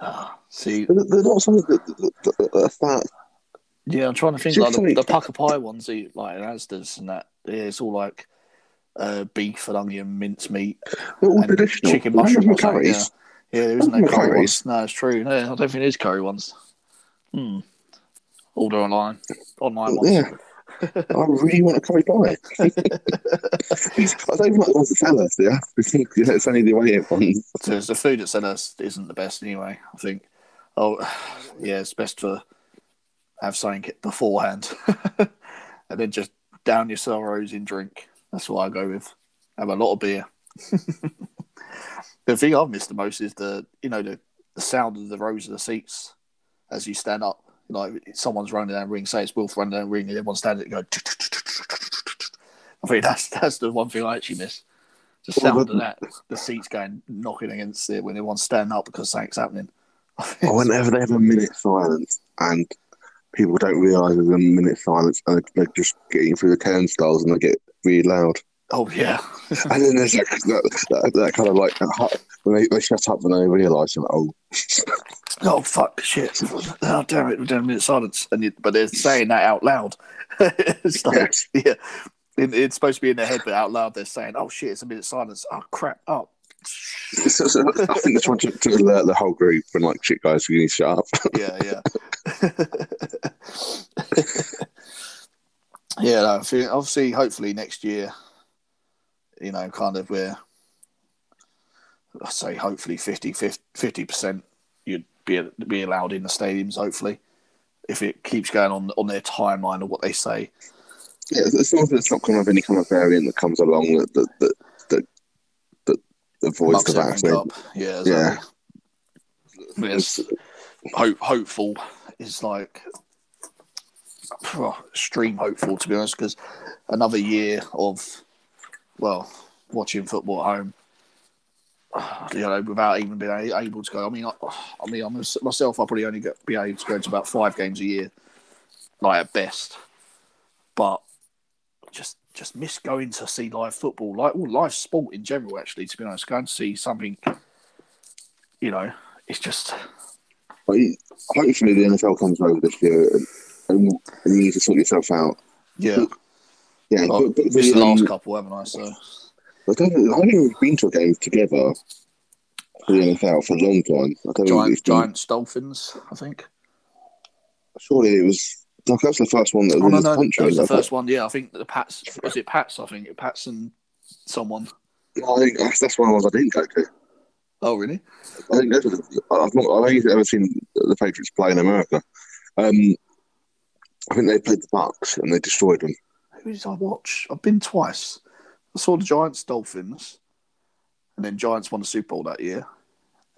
Ah, see, They're, they're not something that, that, that, that. yeah, I'm trying to think like the, the Pukka pie ones, the- like in Asda's and that. Yeah, it's all like uh, beef and onion, mince meat, They're all traditional. chicken mushroom. have or something, Yeah. yeah, there isn't no curry curries. ones. No, it's true. No, I don't think there's curry ones. Hmm. Order online. Online ones. Yeah. I really want a curry pie. [LAUGHS] I don't the ones that sell us. Yeah, I [LAUGHS] think yeah, it's only the way it ones. So the food at Selhurst isn't the best anyway. I think. Oh, [SIGHS] yeah, it's best to have something beforehand, [LAUGHS] and then just down your sorrows in drink. That's what I go with. Have a lot of beer. [LAUGHS] the thing I've missed the most is the you know the, the sound of the rows of the seats as you stand up. Like someone's running down the ring, say it's Wilf running down the ring, and everyone's standing there going. [LAUGHS] I think that's that's the one thing I actually miss. The sound of that, the seats going knocking against it when everyone's standing up because something's happening. [LAUGHS] Whenever they have a minute silence and people don't realise there's a minute silence and they're just getting through the turnstiles and they get really loud. oh yeah, [LAUGHS] And then there's that, that, that, that kind of like when they, they shut up and they realise, like, oh, [LAUGHS] oh fuck, shit, [LAUGHS] oh damn it, we're doing a minute silence, and you, but they're saying that out loud. it's like, Yes. yeah, it, it's supposed to be in their head, but out loud they're saying, "Oh shit, it's a minute silence." Oh crap, oh. It's- it's- I think they're trying to, to alert the whole group and like, shit, guys, we need to shut up. yeah, yeah. Yeah, no, obviously, hopefully next year, you know, kind of we're I say hopefully 50 percent you'd be be allowed in the stadiums. Hopefully, if it keeps going on on their timeline or what they say. Yeah, as long as it's not to have any kind of variant that comes along that that that that, that avoids the vaccine. Yeah, exactly. yeah. Yes. Hope, hopeful is like extreme hopeful to be honest because another year of well watching football at home [SIGHS] you know, without even being able to go. I mean, I, I mean, I'm myself. I probably only get be able to go to about five games a year, like at best. But just just miss going to see live football, like all live sport in general. Actually, to be honest, going to see something, you know, it's just. hopefully, the NFL comes over this year, and, and you need to sort yourself out. Yeah. yeah, well, but, but the, the last um, couple, haven't I? So I don't. I haven't been to a game together for the NFL for a long time. I don't Giant, Giants, Dolphins, I think. Surely it was. That was the first one that oh, no, no, country, that was the first one. Yeah, I think the Pats. Was it Pats? I think Pats and someone. I think that's, that's one of the ones I didn't go to. Oh, really? I think that's. I've not. I've only ever seen the Patriots play in America. Um, I think they played the Bucs and they destroyed them. Who did I watch? I've been twice. I saw the Giants Dolphins, and then Giants won the Super Bowl that year,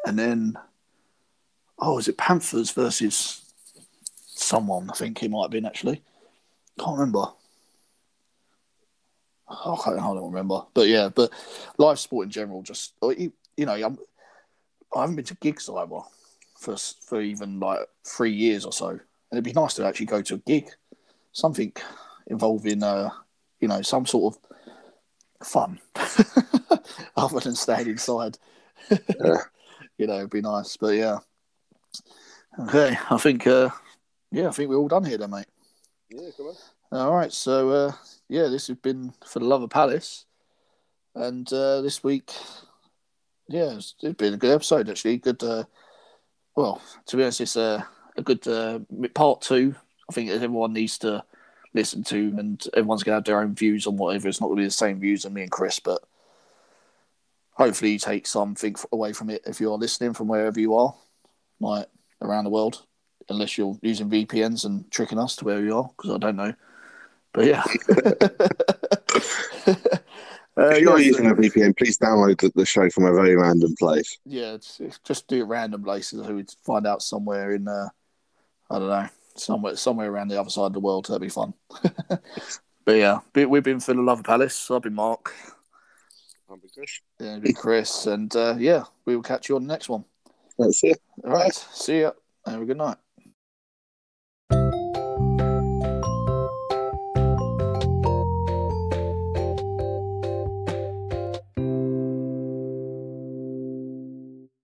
and then oh, is it Panthers versus someone? I think he might have been actually. Can't remember. Oh, I don't remember, but yeah, but live sport in general, just you, you know, I'm, I haven't been to gigs either for for even like three years or so, and it'd be nice to actually go to a gig, something involving, uh, you know, some sort of fun [LAUGHS] other than staying inside. Yeah. [LAUGHS] you know, it'd be nice. But yeah. Okay, I think uh yeah, I think we're all done here then, mate. Yeah, come on. All right, so uh yeah, this has been for the love of Palace. And uh this week yeah, it's, it's been a good episode actually. Good uh well, to be honest, it's a, a good uh, part two. I think everyone needs to listen to, and everyone's going to have their own views on whatever. It's not going to be the same views as me and Chris, but hopefully you take something away from it if you're listening from wherever you are, like around the world, unless you're using VPNs and tricking us to where you are, because I don't know. But yeah. [LAUGHS] [LAUGHS] Uh, if you're yeah, using a VPN, please download the, the, show from a very random place. Yeah, just do random places. Who would find out somewhere in, uh, I don't know, somewhere somewhere around the other side of the world. That'd be fun. [LAUGHS] but yeah, we've been for the Love Palace. I've been Mark. I've been Chris. Yeah, I've been Chris, and uh, yeah, we will catch you on the next one. That's it. All right, see ya. Have a good night.